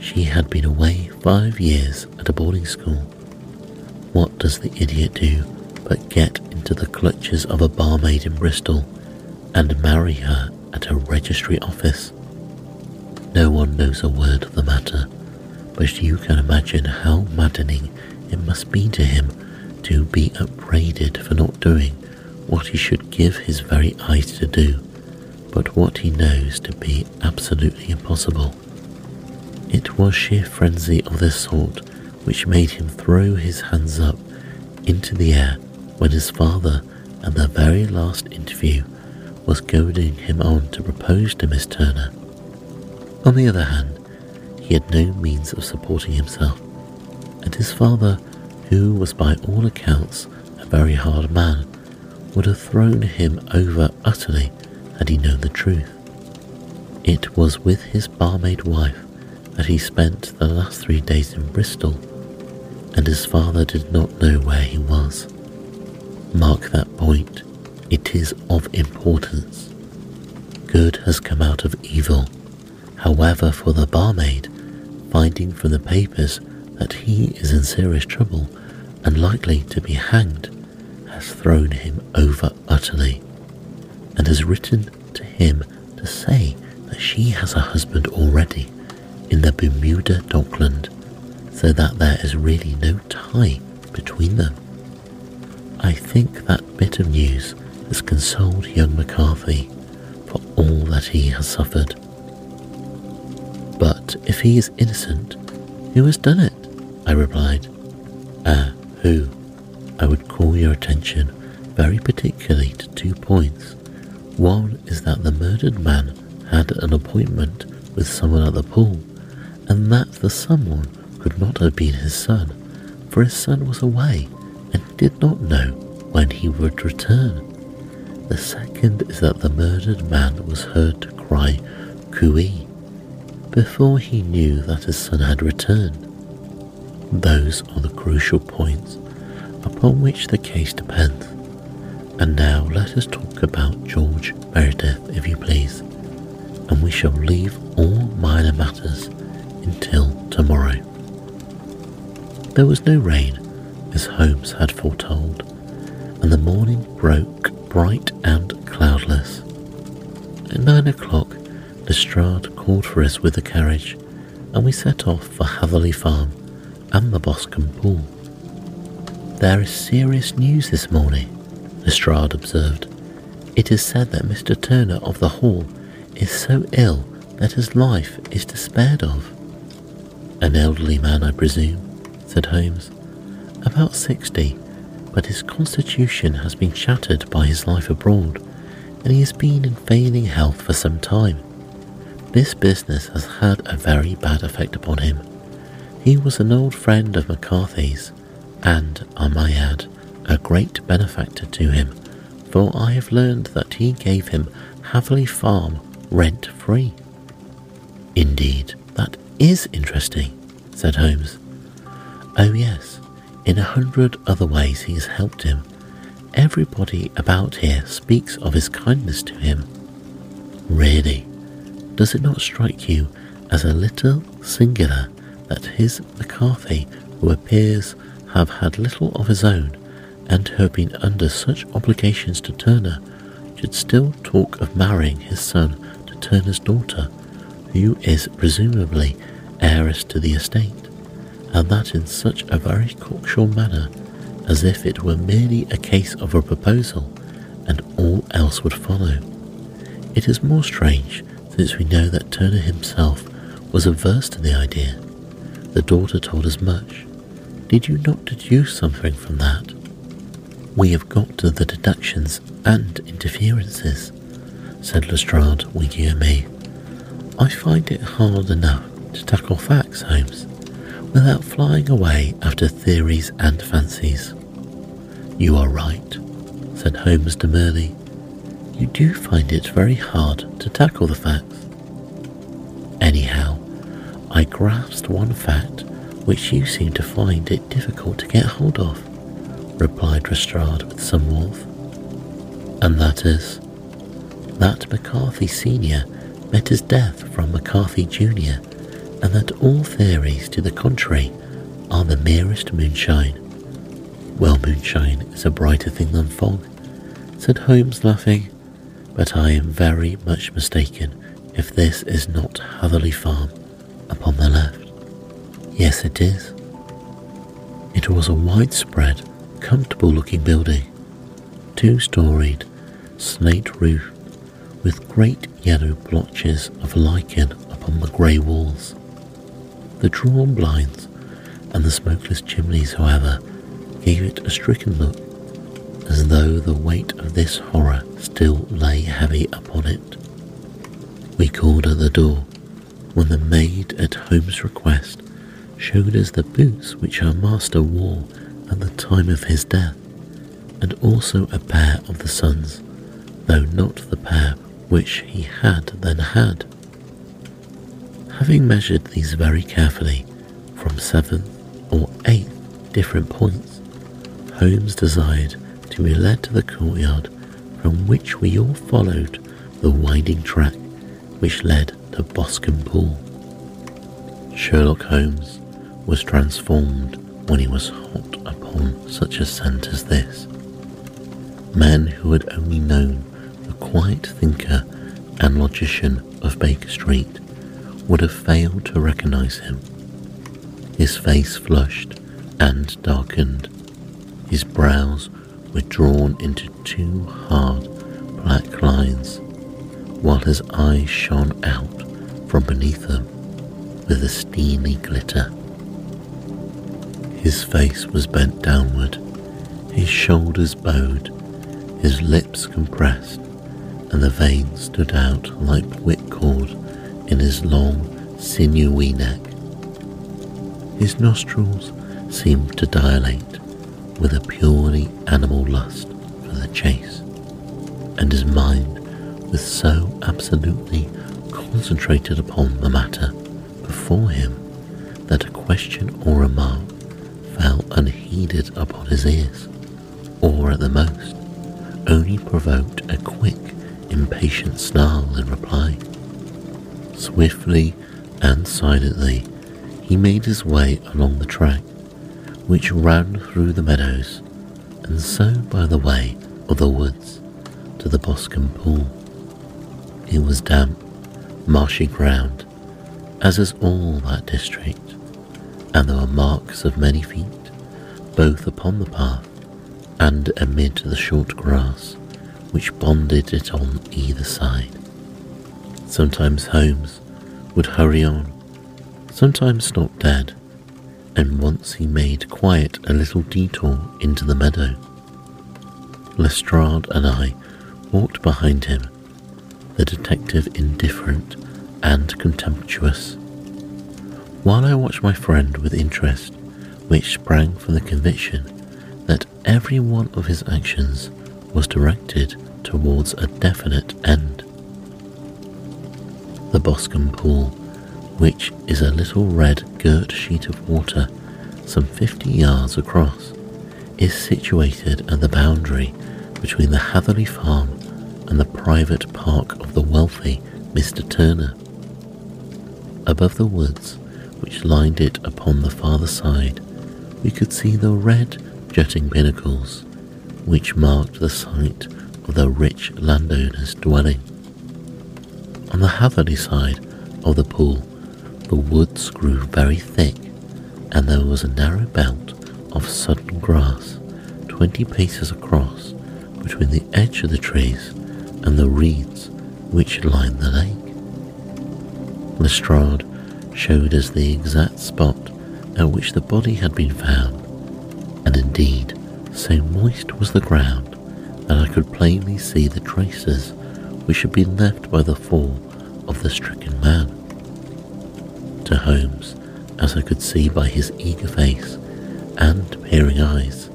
she had been away five years at a boarding school. What does the idiot do but get into the clutches of a barmaid in Bristol and marry her at a registry office? No one knows a word of the matter, but you can imagine how maddening it must be to him to be upbraided for not doing what he should give his very eyes to do, but what he knows to be absolutely impossible. It was sheer frenzy of this sort which made him throw his hands up into the air when his father, at the very last interview, was goading him on to propose to Miss Turner. On the other hand, he had no means of supporting himself, and his father, who was by all accounts a very hard man, would have thrown him over utterly had he known the truth. It was with his barmaid wife that he spent the last three days in Bristol, and his father did not know where he was. Mark that point, it is of importance. Good has come out of evil. However, for the barmaid, finding from the papers that he is in serious trouble and likely to be hanged, has thrown him over utterly, and has written to him to say that she has a husband already in the Bermuda Dockland, so that there is really no tie between them. I think that bit of news has consoled young McCarthy for all that he has suffered. But if he is innocent, who has done it? I replied. Ah, who? I would call your attention very particularly to two points. One is that the murdered man had an appointment with someone at the pool, and that the someone could not have been his son, for his son was away and did not know when he would return. The second is that the murdered man was heard to cry cooey before he knew that his son had returned. Those are the crucial points upon which the case depends. And now let us talk about George Meredith, if you please, and we shall leave all minor matters until tomorrow. There was no rain, as Holmes had foretold, and the morning broke bright and cloudless. At nine o'clock, Lestrade called for us with the carriage, and we set off for Hatherley Farm and the Boscombe Pool. There is serious news this morning, Lestrade observed. It is said that Mr. Turner of the Hall is so ill that his life is despaired of. An elderly man, I presume, said Holmes. About sixty, but his constitution has been shattered by his life abroad, and he has been in failing health for some time. This business has had a very bad effect upon him. He was an old friend of McCarthy's, and, I may add, a great benefactor to him, for I have learned that he gave him Hatherley Farm rent free. Indeed, that is interesting, said Holmes. Oh, yes, in a hundred other ways he has helped him. Everybody about here speaks of his kindness to him. Really, does it not strike you as a little singular that his McCarthy, who appears have had little of his own, and have been under such obligations to Turner, should still talk of marrying his son to Turner's daughter, who is presumably heiress to the estate, and that in such a very cocksure manner as if it were merely a case of a proposal and all else would follow. It is more strange since we know that Turner himself was averse to the idea. The daughter told us much. Did you not deduce something from that? We have got to the deductions and interferences, said Lestrade, winking at me. I find it hard enough to tackle facts, Holmes, without flying away after theories and fancies. You are right, said Holmes demurely. You do find it very hard to tackle the facts. Anyhow, I grasped one fact which you seem to find it difficult to get hold of, replied Lestrade with some warmth. And that is, that McCarthy Sr. met his death from McCarthy Jr., and that all theories to the contrary are the merest moonshine. Well, moonshine is a brighter thing than fog, said Holmes, laughing, but I am very much mistaken if this is not Hatherley Farm upon the left. Yes, it is. It was a widespread, comfortable looking building, two storied, slate roof, with great yellow blotches of lichen upon the grey walls. The drawn blinds and the smokeless chimneys, however, gave it a stricken look, as though the weight of this horror still lay heavy upon it. We called at the door, when the maid, at Holmes' request, showed us the boots which her master wore at the time of his death, and also a pair of the son's, though not the pair which he had then had. Having measured these very carefully from seven or eight different points, Holmes desired to be led to the courtyard from which we all followed the winding track which led to Boscombe Pool. Sherlock Holmes was transformed when he was hot such a scent as this. Men who had only known the quiet thinker and logician of Baker Street would have failed to recognize him. His face flushed and darkened. His brows were drawn into two hard black lines, while his eyes shone out from beneath them with a steely glitter. His face was bent downward, his shoulders bowed, his lips compressed, and the veins stood out like whipcord in his long, sinewy neck. His nostrils seemed to dilate with a purely animal lust for the chase, and his mind was so absolutely concentrated upon the matter before him that a question or remark fell unheeded upon his ears, or at the most only provoked a quick, impatient snarl in reply. Swiftly and silently he made his way along the track, which ran through the meadows, and so by the way of the woods to the Boscombe Pool. It was damp, marshy ground, as is all that district, and there were marks of many feet, both upon the path and amid the short grass which bonded it on either side. Sometimes Holmes would hurry on, sometimes stop dead, and once he made quite a little detour into the meadow. Lestrade and I walked behind him, the detective indifferent and contemptuous while I watched my friend with interest, which sprang from the conviction that every one of his actions was directed towards a definite end. The Boscombe Pool, which is a little red girt sheet of water some 50 yards across, is situated at the boundary between the Hatherley Farm and the private park of the wealthy Mr. Turner. Above the woods which lined it upon the farther side, we could see the red jutting pinnacles which marked the site of the rich landowner's dwelling. On the Hatherley side of the pool, the woods grew very thick, and there was a narrow belt of sodden grass twenty paces across between the edge of the trees and the reeds which lined the lake. Lestrade showed us the exact spot at which the body had been found, and indeed, so moist was the ground that I could plainly see the traces which had been left by the fall of the stricken man. To Holmes, as I could see by his eager face and peering eyes,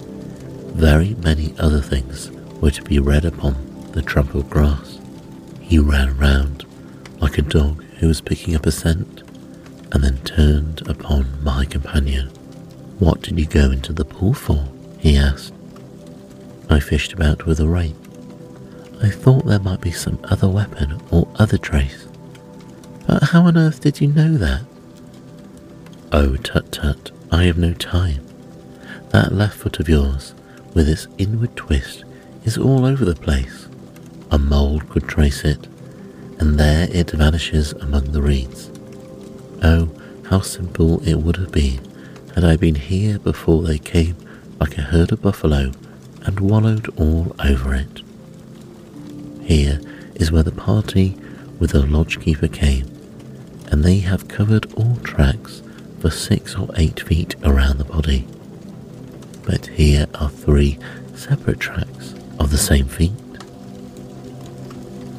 very many other things were to be read upon the trampled grass. He ran round like a dog who was picking up a scent and then turned upon my companion. What did you go into the pool for? he asked. I fished about with a rake. I thought there might be some other weapon or other trace. But how on earth did you know that? Oh, tut tut, I have no time. That left foot of yours, with its inward twist, is all over the place. A mole could trace it, and there it vanishes among the reeds. Oh, how simple it would have been had I been here before they came like a herd of buffalo and wallowed all over it. Here is where the party with the lodgekeeper came, and they have covered all tracks for six or eight feet around the body. But here are three separate tracks of the same feet.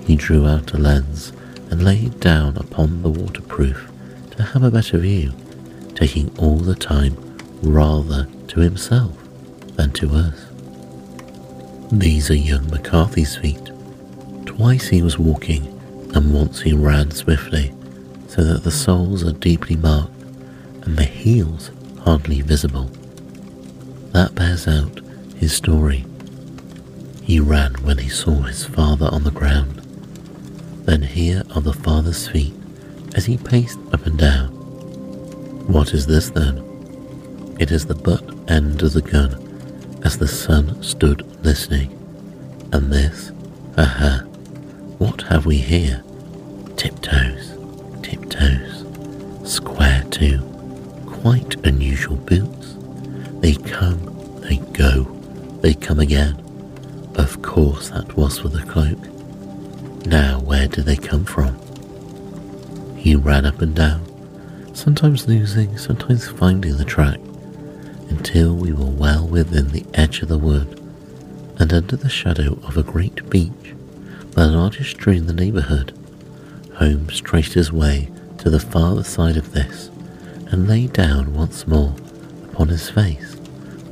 He drew out a lens and laid down upon the waterproof to have a better view, taking all the time rather to himself than to us. These are young McCarthy's feet. Twice he was walking, and once he ran swiftly, so that the soles are deeply marked and the heels hardly visible. That bears out his story. He ran when he saw his father on the ground. Then here are the father's feet as he paced up and down. What is this then? It is the butt end of the gun as the son stood listening. And this, aha, what have we here? Tiptoes, tiptoes, square too, quite unusual boots. They come, they go, they come again. Of course that was for the cloak. Now where do they come from? He ran up and down, sometimes losing, sometimes finding the track, until we were well within the edge of the wood and under the shadow of a great beech, the largest tree in the neighbourhood. Holmes traced his way to the farther side of this and lay down once more upon his face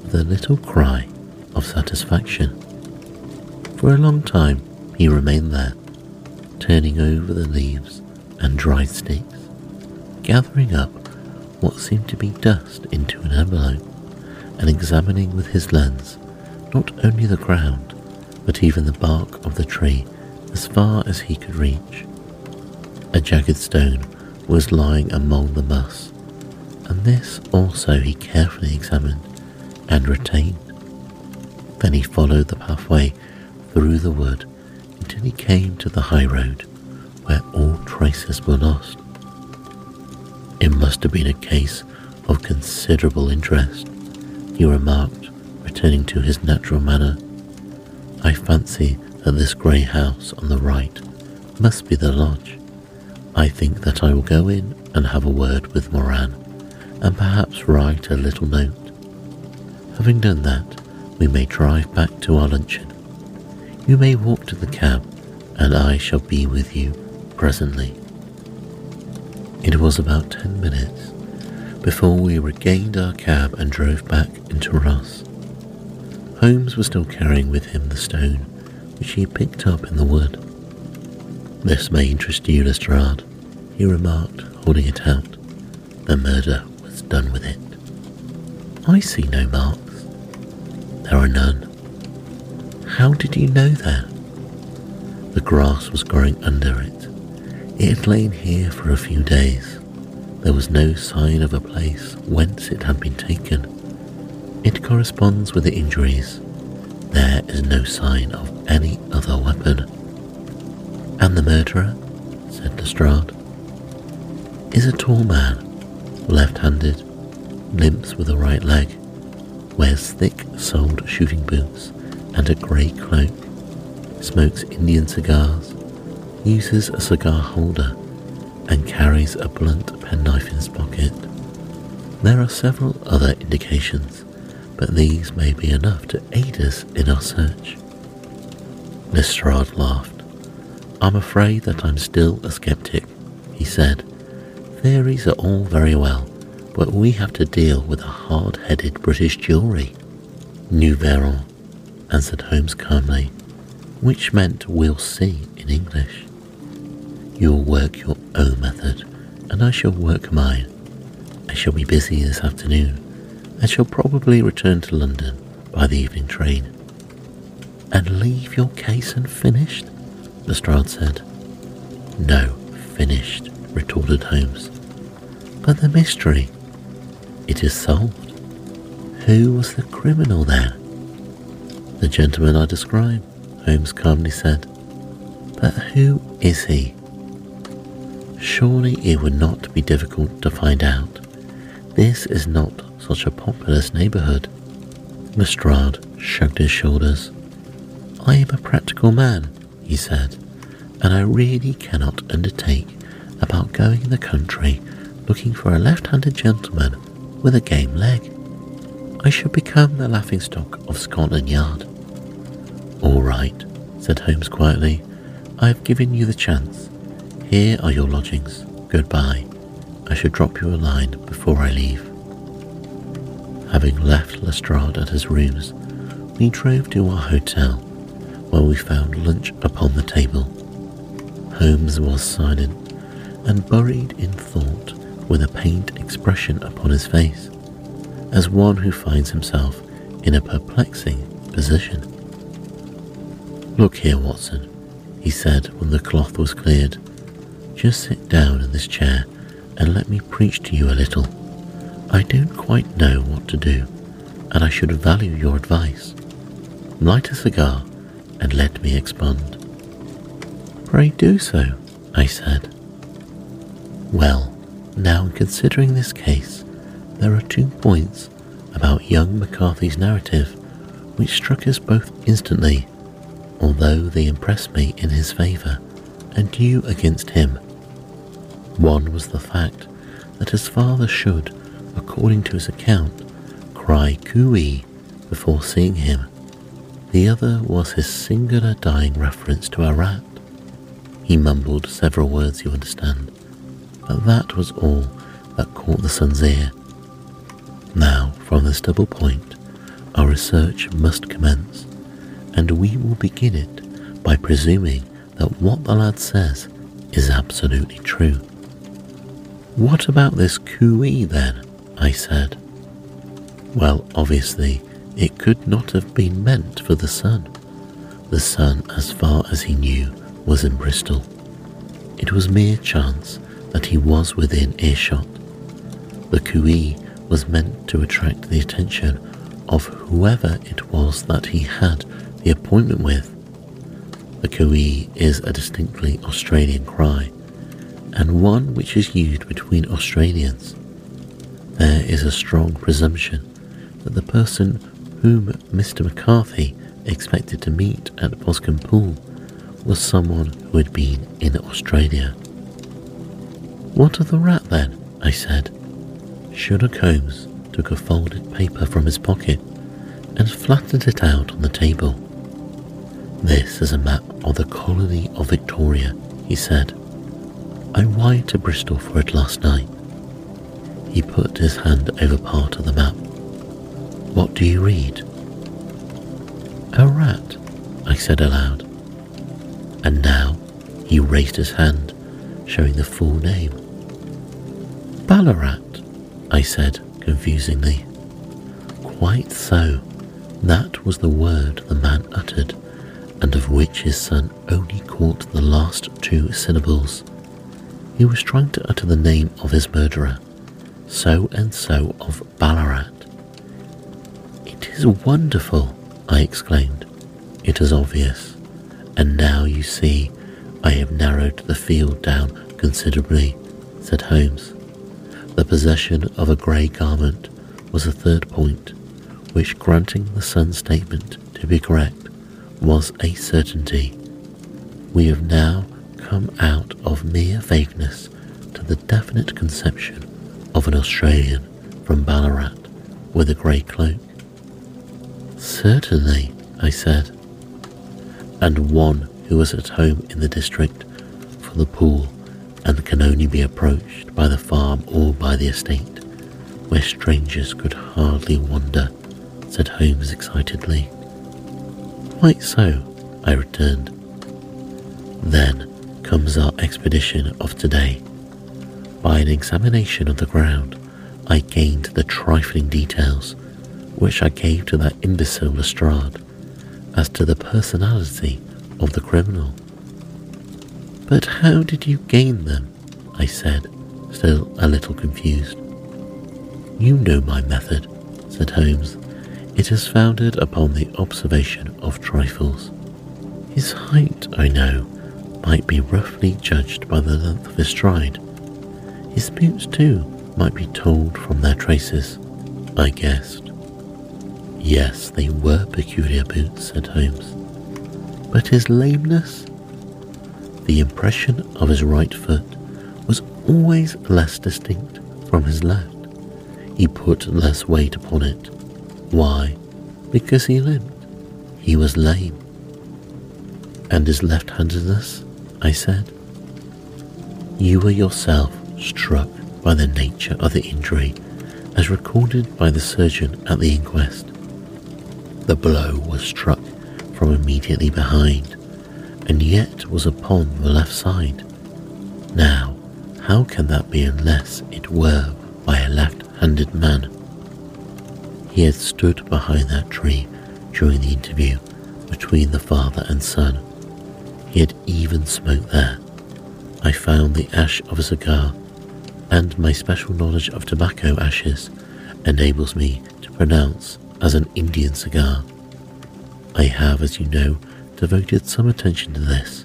with a little cry of satisfaction. For a long time he remained there, turning over the leaves and dried sticks, gathering up what seemed to be dust into an envelope, and examining with his lens not only the ground, but even the bark of the tree as far as he could reach. A jagged stone was lying among the moss, and this also he carefully examined and retained. Then he followed the pathway through the wood until he came to the high road where all traces were lost. It must have been a case of considerable interest, he remarked, returning to his natural manner. I fancy that this grey house on the right must be the lodge. I think that I will go in and have a word with Moran, and perhaps write a little note. Having done that, we may drive back to our luncheon. You may walk to the cab, and I shall be with you presently. It was about ten minutes before we regained our cab and drove back into Ross. Holmes was still carrying with him the stone which he had picked up in the wood. This may interest you, Lestrade, he remarked, holding it out. The murder was done with it. I see no marks. There are none. How did you know that? The grass was growing under it it had lain here for a few days. There was no sign of a place whence it had been taken. It corresponds with the injuries. There is no sign of any other weapon. And the murderer, said Lestrade, is a tall man, left handed, limps with a right leg. wears thick soled shooting boots and a grey cloak, smokes Indian cigars, uses a cigar holder, and carries a blunt penknife in his pocket. There are several other indications, but these may be enough to aid us in our search. Lestrade laughed. I'm afraid that I'm still a skeptic, he said. Theories are all very well, but we have to deal with a hard headed British jury. Verrons, answered Holmes calmly, which meant we'll see in English. You'll work your own method, and I shall work mine. I shall be busy this afternoon, and shall probably return to London by the evening train. And leave your case unfinished? Lestrade said. No, finished, retorted Holmes. But the mystery, it is solved. Who was the criminal then? The gentleman I described, Holmes calmly said. But who is he? Surely it would not be difficult to find out. This is not such a populous neighbourhood. Lestrade shrugged his shoulders. I am a practical man, he said, and I really cannot undertake about going in the country looking for a left-handed gentleman with a game leg. I should become the laughingstock of Scotland Yard. All right, said Holmes quietly. I have given you the chance. Here are your lodgings. Goodbye. I should drop you a line before I leave. Having left Lestrade at his rooms, we drove to our hotel, where we found lunch upon the table. Holmes was silent and buried in thought with a pained expression upon his face, as one who finds himself in a perplexing position. Look here, Watson, he said when the cloth was cleared. Just sit down in this chair and let me preach to you a little. I don't quite know what to do, and I should value your advice. Light a cigar and let me expand. Pray do so, I said. Well, now in considering this case, there are two points about young McCarthy's narrative which struck us both instantly, although they impressed me in his favour and you against him. One was the fact that his father should, according to his account, cry cooey before seeing him. The other was his singular dying reference to a rat. He mumbled several words, you understand, but that was all that caught the son's ear. Now, from this double point, our research must commence, and we will begin it by presuming that what the lad says is absolutely true. What about this cooee then? I said. Well, obviously, it could not have been meant for the son. The son, as far as he knew, was in Bristol. It was mere chance that he was within earshot. The cooee was meant to attract the attention of whoever it was that he had the appointment with. The cooee is a distinctly Australian cry, and one which is used between Australians. There is a strong presumption that the person whom Mr. McCarthy expected to meet at Boscombe Pool was someone who had been in Australia. What of the rat then? I said. Sherlock Holmes took a folded paper from his pocket and flattened it out on the table. This is a map of the colony of Victoria, he said. I wired to Bristol for it last night. He put his hand over part of the map. What do you read? A rat, I said aloud. And now he raised his hand, showing the full name. Ballarat, I said confusingly. Quite so. That was the word the man uttered, and of which his son only caught the last two syllables. He was trying to utter the name of his murderer, so and so of Ballarat. It is wonderful, I exclaimed. It is obvious, and now you see I have narrowed the field down considerably, said Holmes. The possession of a grey garment was a third point, which, granting the son's statement to be correct, was a certainty. We have now come out of mere vagueness to the definite conception of an Australian from Ballarat with a grey cloak. Certainly, I said, and one who was at home in the district for the pool and can only be approached by the farm or by the estate, where strangers could hardly wander, said Holmes excitedly. Quite so, I returned. Then comes our expedition of today. By an examination of the ground, I gained the trifling details which I gave to that imbecile Lestrade as to the personality of the criminal. But how did you gain them? I said, still a little confused. You know my method, said Holmes. It is founded upon the observation of trifles. His height, I know, might be roughly judged by the length of his stride. His boots, too, might be told from their traces, I guessed. Yes, they were peculiar boots, said Holmes. But his lameness? The impression of his right foot was always less distinct from his left. He put less weight upon it. Why? Because he limped. He was lame. And his left handedness? I said. You were yourself struck by the nature of the injury as recorded by the surgeon at the inquest. The blow was struck from immediately behind and yet was upon the left side. Now, how can that be unless it were by a left handed man? He had stood behind that tree during the interview between the father and son. He had even smoked there. I found the ash of a cigar and my special knowledge of tobacco ashes enables me to pronounce as an Indian cigar. I have, as you know, devoted some attention to this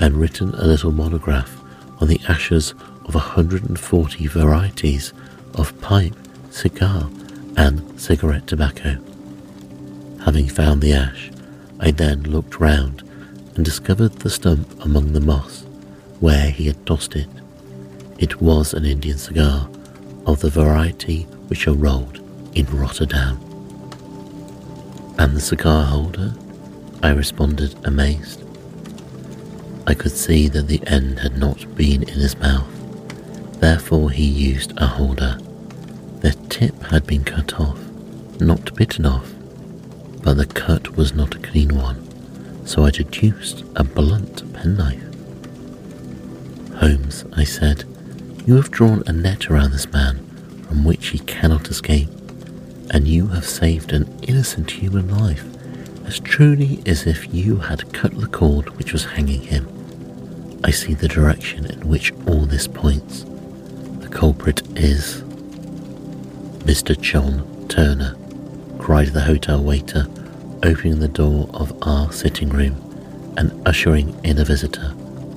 and written a little monograph on the ashes of 140 varieties of pipe, cigar, and cigarette tobacco. Having found the ash, I then looked round and discovered the stump among the moss where he had tossed it. It was an Indian cigar of the variety which are rolled in Rotterdam. And the cigar holder? I responded, amazed. I could see that the end had not been in his mouth, therefore he used a holder. The tip had been cut off, not bitten off, but the cut was not a clean one, so I deduced a blunt penknife. Holmes, I said, you have drawn a net around this man from which he cannot escape, and you have saved an innocent human life as truly as if you had cut the cord which was hanging him. I see the direction in which all this points. The culprit is Mr. John Turner, cried the hotel waiter, opening the door of our sitting room and ushering in a visitor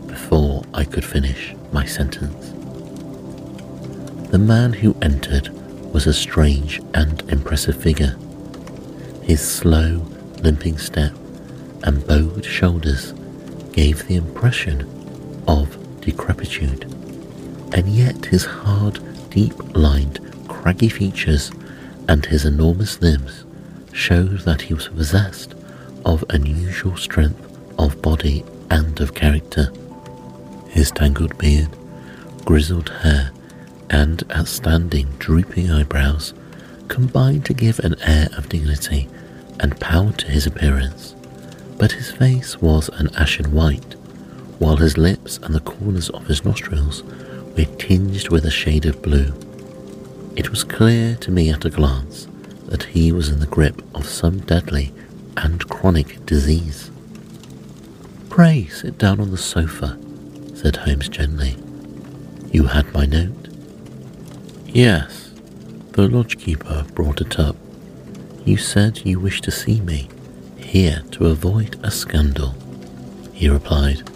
before I could finish my sentence. The man who entered was a strange and impressive figure. His slow, limping step and bowed shoulders gave the impression of decrepitude, and yet his hard, deep lined, craggy features and his enormous limbs showed that he was possessed of unusual strength of body and of character. His tangled beard, grizzled hair, and outstanding drooping eyebrows combined to give an air of dignity and power to his appearance, but his face was an ashen white, while his lips and the corners of his nostrils were tinged with a shade of blue. It was clear to me at a glance that he was in the grip of some deadly and chronic disease. Pray sit down on the sofa, said Holmes gently. You had my note? Yes, the lodgekeeper brought it up. You said you wished to see me, here to avoid a scandal, he replied.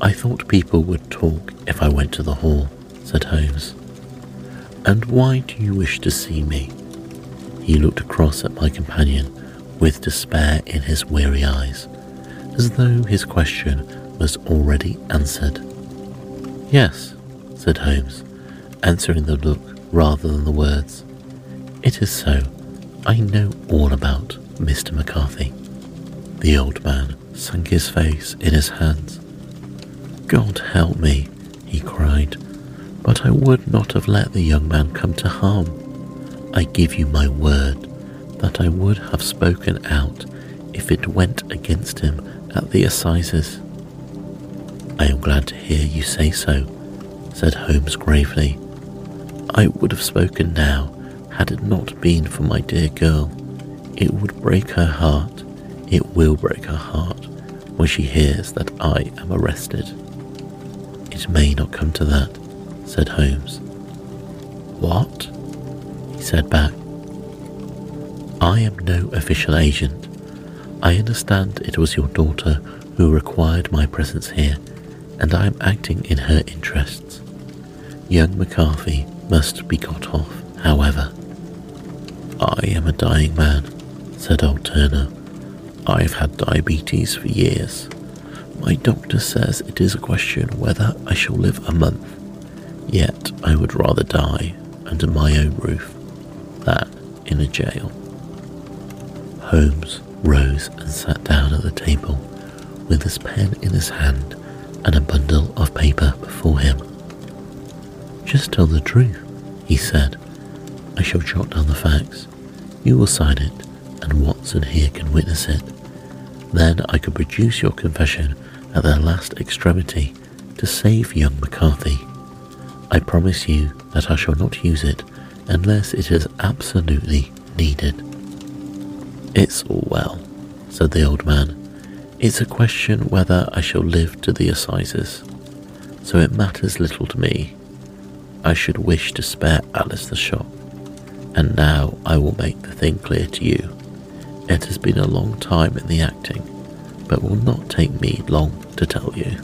I thought people would talk if I went to the hall, said Holmes. And why do you wish to see me? He looked across at my companion with despair in his weary eyes, as though his question was already answered. Yes, said Holmes, answering the look rather than the words. It is so. I know all about Mr. McCarthy. The old man sunk his face in his hands. God help me, he cried, but I would not have let the young man come to harm. I give you my word that I would have spoken out if it went against him at the assizes. I am glad to hear you say so, said Holmes gravely. I would have spoken now had it not been for my dear girl. It would break her heart, it will break her heart when she hears that I am arrested. It may not come to that, said Holmes. What? Said back. I am no official agent. I understand it was your daughter who required my presence here, and I am acting in her interests. Young McCarthy must be got off, however. I am a dying man, said old Turner. I've had diabetes for years. My doctor says it is a question whether I shall live a month. Yet I would rather die under my own roof than in a jail. Holmes rose and sat down at the table with his pen in his hand and a bundle of paper before him. Just tell the truth, he said. I shall jot down the facts. You will sign it, and Watson here can witness it. Then I can produce your confession at the last extremity to save young McCarthy. I promise you that I shall not use it unless it is absolutely needed. It's all well, said the old man. It's a question whether I shall live to the assizes, so it matters little to me. I should wish to spare Alice the shock, and now I will make the thing clear to you. It has been a long time in the acting, but will not take me long to tell you.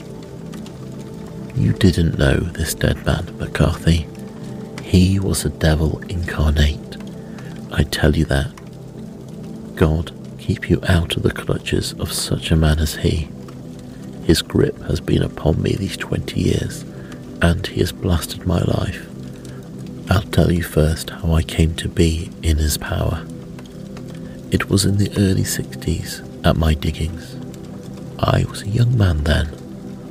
You didn't know this dead man, McCarthy. He was a devil incarnate. I tell you that God keep you out of the clutches of such a man as he. His grip has been upon me these twenty years, and he has blasted my life. I'll tell you first how I came to be in his power. It was in the early 60s at my diggings. I was a young man then,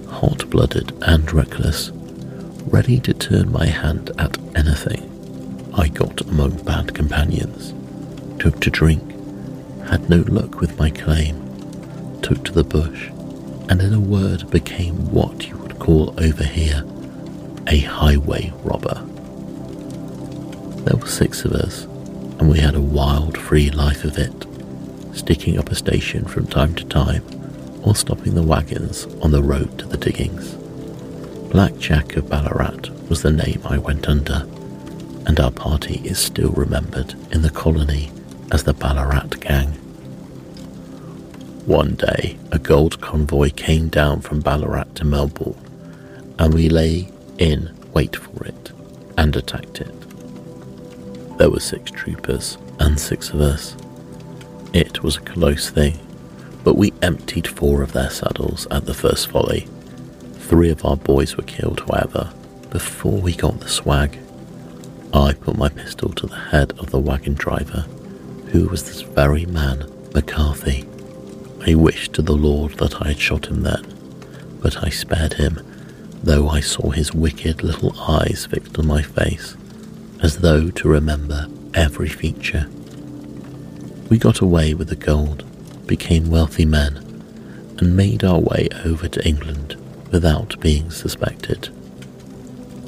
hot blooded and reckless, ready to turn my hand at anything. I got among bad companions, took to drink, had no luck with my claim, took to the bush, and in a word became what you would call over here a highway robber. There were six of us, and we had a wild, free life of it, sticking up a station from time to time or stopping the wagons on the road to the diggings. Black Jack of Ballarat was the name I went under, and our party is still remembered in the colony as the Ballarat Gang. One day, a gold convoy came down from Ballarat to Melbourne, and we lay in wait for it and attacked it. There were six troopers and six of us. It was a close thing, but we emptied four of their saddles at the first volley. Three of our boys were killed, however, before we got the swag. I put my pistol to the head of the wagon driver, who was this very man, McCarthy. I wished to the Lord that I had shot him then, but I spared him, though I saw his wicked little eyes fixed on my face, as though to remember every feature. We got away with the gold, became wealthy men, and made our way over to England without being suspected.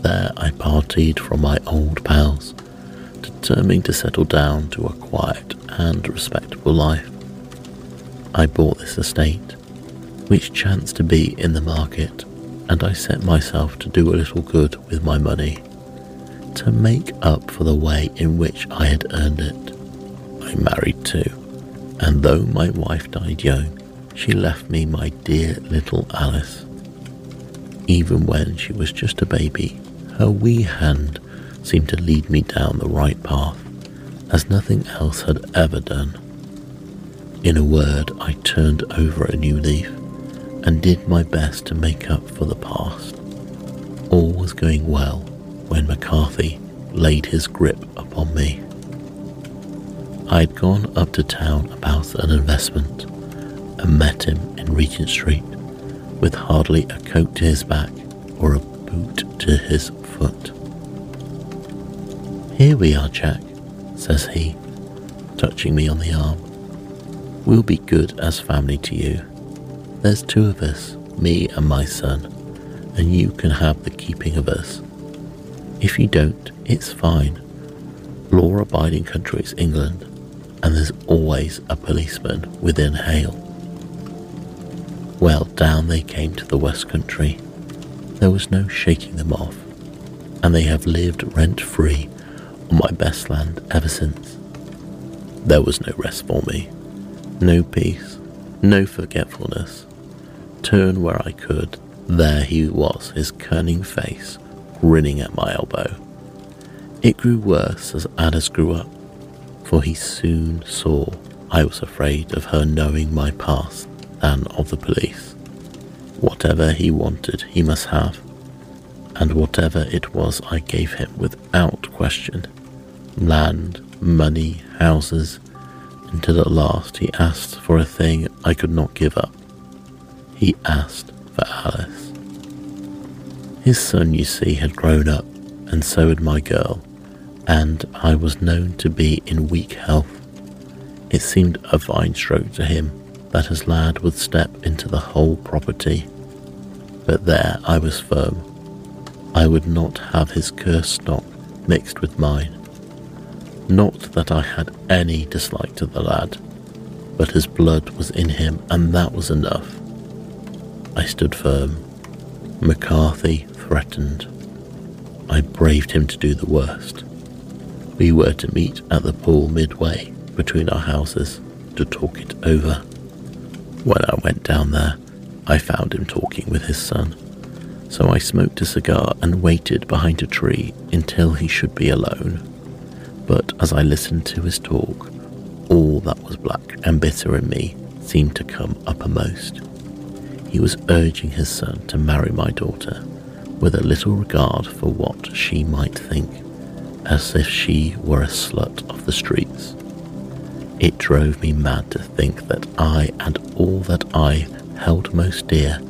There I parted from my old pals, determined to settle down to a quiet and respectable life. I bought this estate, which chanced to be in the market, and I set myself to do a little good with my money, to make up for the way in which I had earned it. I married too, and though my wife died young, she left me my dear little Alice. Even when she was just a baby, her wee hand seemed to lead me down the right path, as nothing else had ever done. In a word, I turned over a new leaf and did my best to make up for the past. All was going well when McCarthy laid his grip upon me. I had gone up to town about an investment and met him in Regent Street with hardly a coat to his back or a boot to his foot. Here we are, Jack, says he, touching me on the arm. We'll be good as family to you. There's two of us, me and my son, and you can have the keeping of us. If you don't, it's fine. Law abiding country is England, and there's always a policeman within hail. Well, down they came to the West Country. There was no shaking them off, and they have lived rent free on my best land ever since. There was no rest for me, no peace, no forgetfulness. Turn where I could, there he was, his cunning face grinning at my elbow. It grew worse as Alice grew up, for he soon saw I was afraid of her knowing my past than of the police. Whatever he wanted, he must have, and whatever it was, I gave him without question land, money, houses, until at last he asked for a thing I could not give up. He asked for Alice. His son, you see, had grown up, and so had my girl, and I was known to be in weak health. It seemed a fine stroke to him that his lad would step into the whole property. But there I was firm. I would not have his curse stock mixed with mine. Not that I had any dislike to the lad, but his blood was in him, and that was enough. I stood firm. McCarthy threatened. I braved him to do the worst. We were to meet at the pool midway between our houses to talk it over. When I went down there, I found him talking with his son, so I smoked a cigar and waited behind a tree until he should be alone but as I listened to his talk, all that was black and bitter in me seemed to come uppermost. He was urging his son to marry my daughter with a little regard for what she might think, as if she were a slut of the streets. It drove me mad to think that I and all that I held most dear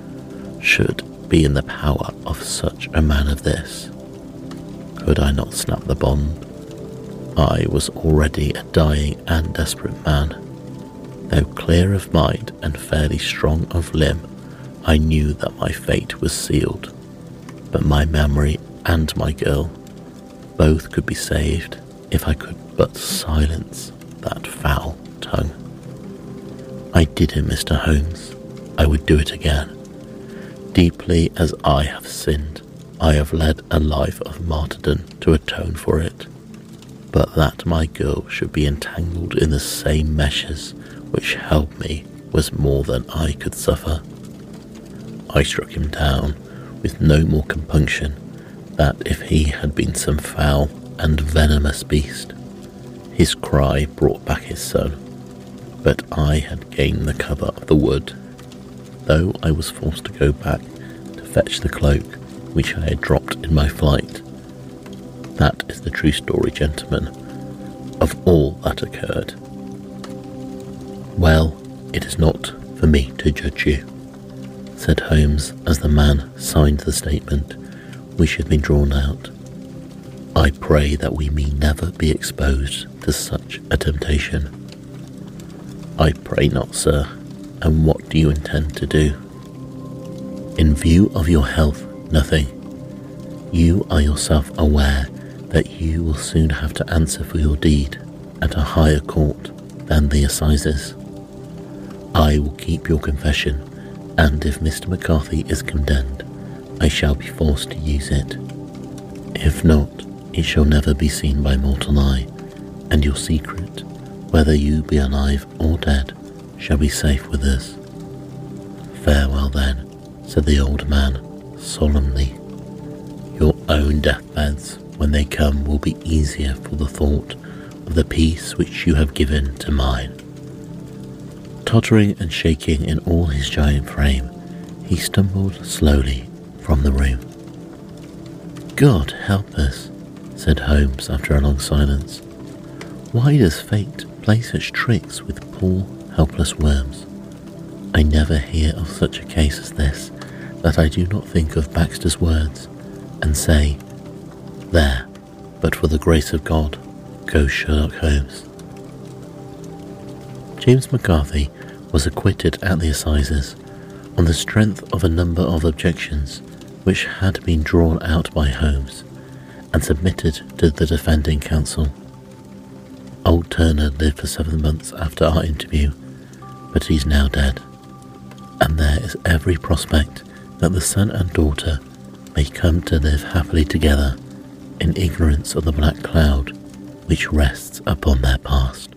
should be in the power of such a man as this. Could I not snap the bond I was already a dying and desperate man. Though clear of mind and fairly strong of limb, I knew that my fate was sealed. But my memory and my girl both could be saved if I could but silence that foul tongue. I did it, Mr. Holmes. I would do it again. Deeply as I have sinned, I have led a life of martyrdom to atone for it but that my girl should be entangled in the same meshes which held me was more than I could suffer. I struck him down with no more compunction than if he had been some foul and venomous beast. His cry brought back his son, but I had gained the cover of the wood, though I was forced to go back to fetch the cloak which I had dropped in my flight. That is the true story, gentlemen, of all that occurred. Well, it is not for me to judge you, said Holmes as the man signed the statement which had been drawn out. I pray that we may never be exposed to such a temptation. I pray not, sir. And what do you intend to do? In view of your health, nothing. You are yourself aware that you will soon have to answer for your deed at a higher court than the assizes. I will keep your confession, and if Mr. McCarthy is condemned, I shall be forced to use it. If not, it shall never be seen by mortal eye, and your secret, whether you be alive or dead, shall be safe with us. Farewell then, said the old man solemnly. Your own deathbeds when they come will be easier for the thought of the peace which you have given to mine. Tottering and shaking in all his giant frame, he stumbled slowly from the room. God help us, said Holmes after a long silence. Why does fate play such tricks with poor, helpless worms? I never hear of such a case as this that I do not think of Baxter's words and say, There, but for the grace of God, goes Sherlock Holmes. James McCarthy was acquitted at the assizes on the strength of a number of objections which had been drawn out by Holmes and submitted to the defending counsel. Old Turner lived for seven months after our interview, but he's now dead, and there is every prospect that the son and daughter may come to live happily together in ignorance of the black cloud which rests upon their past.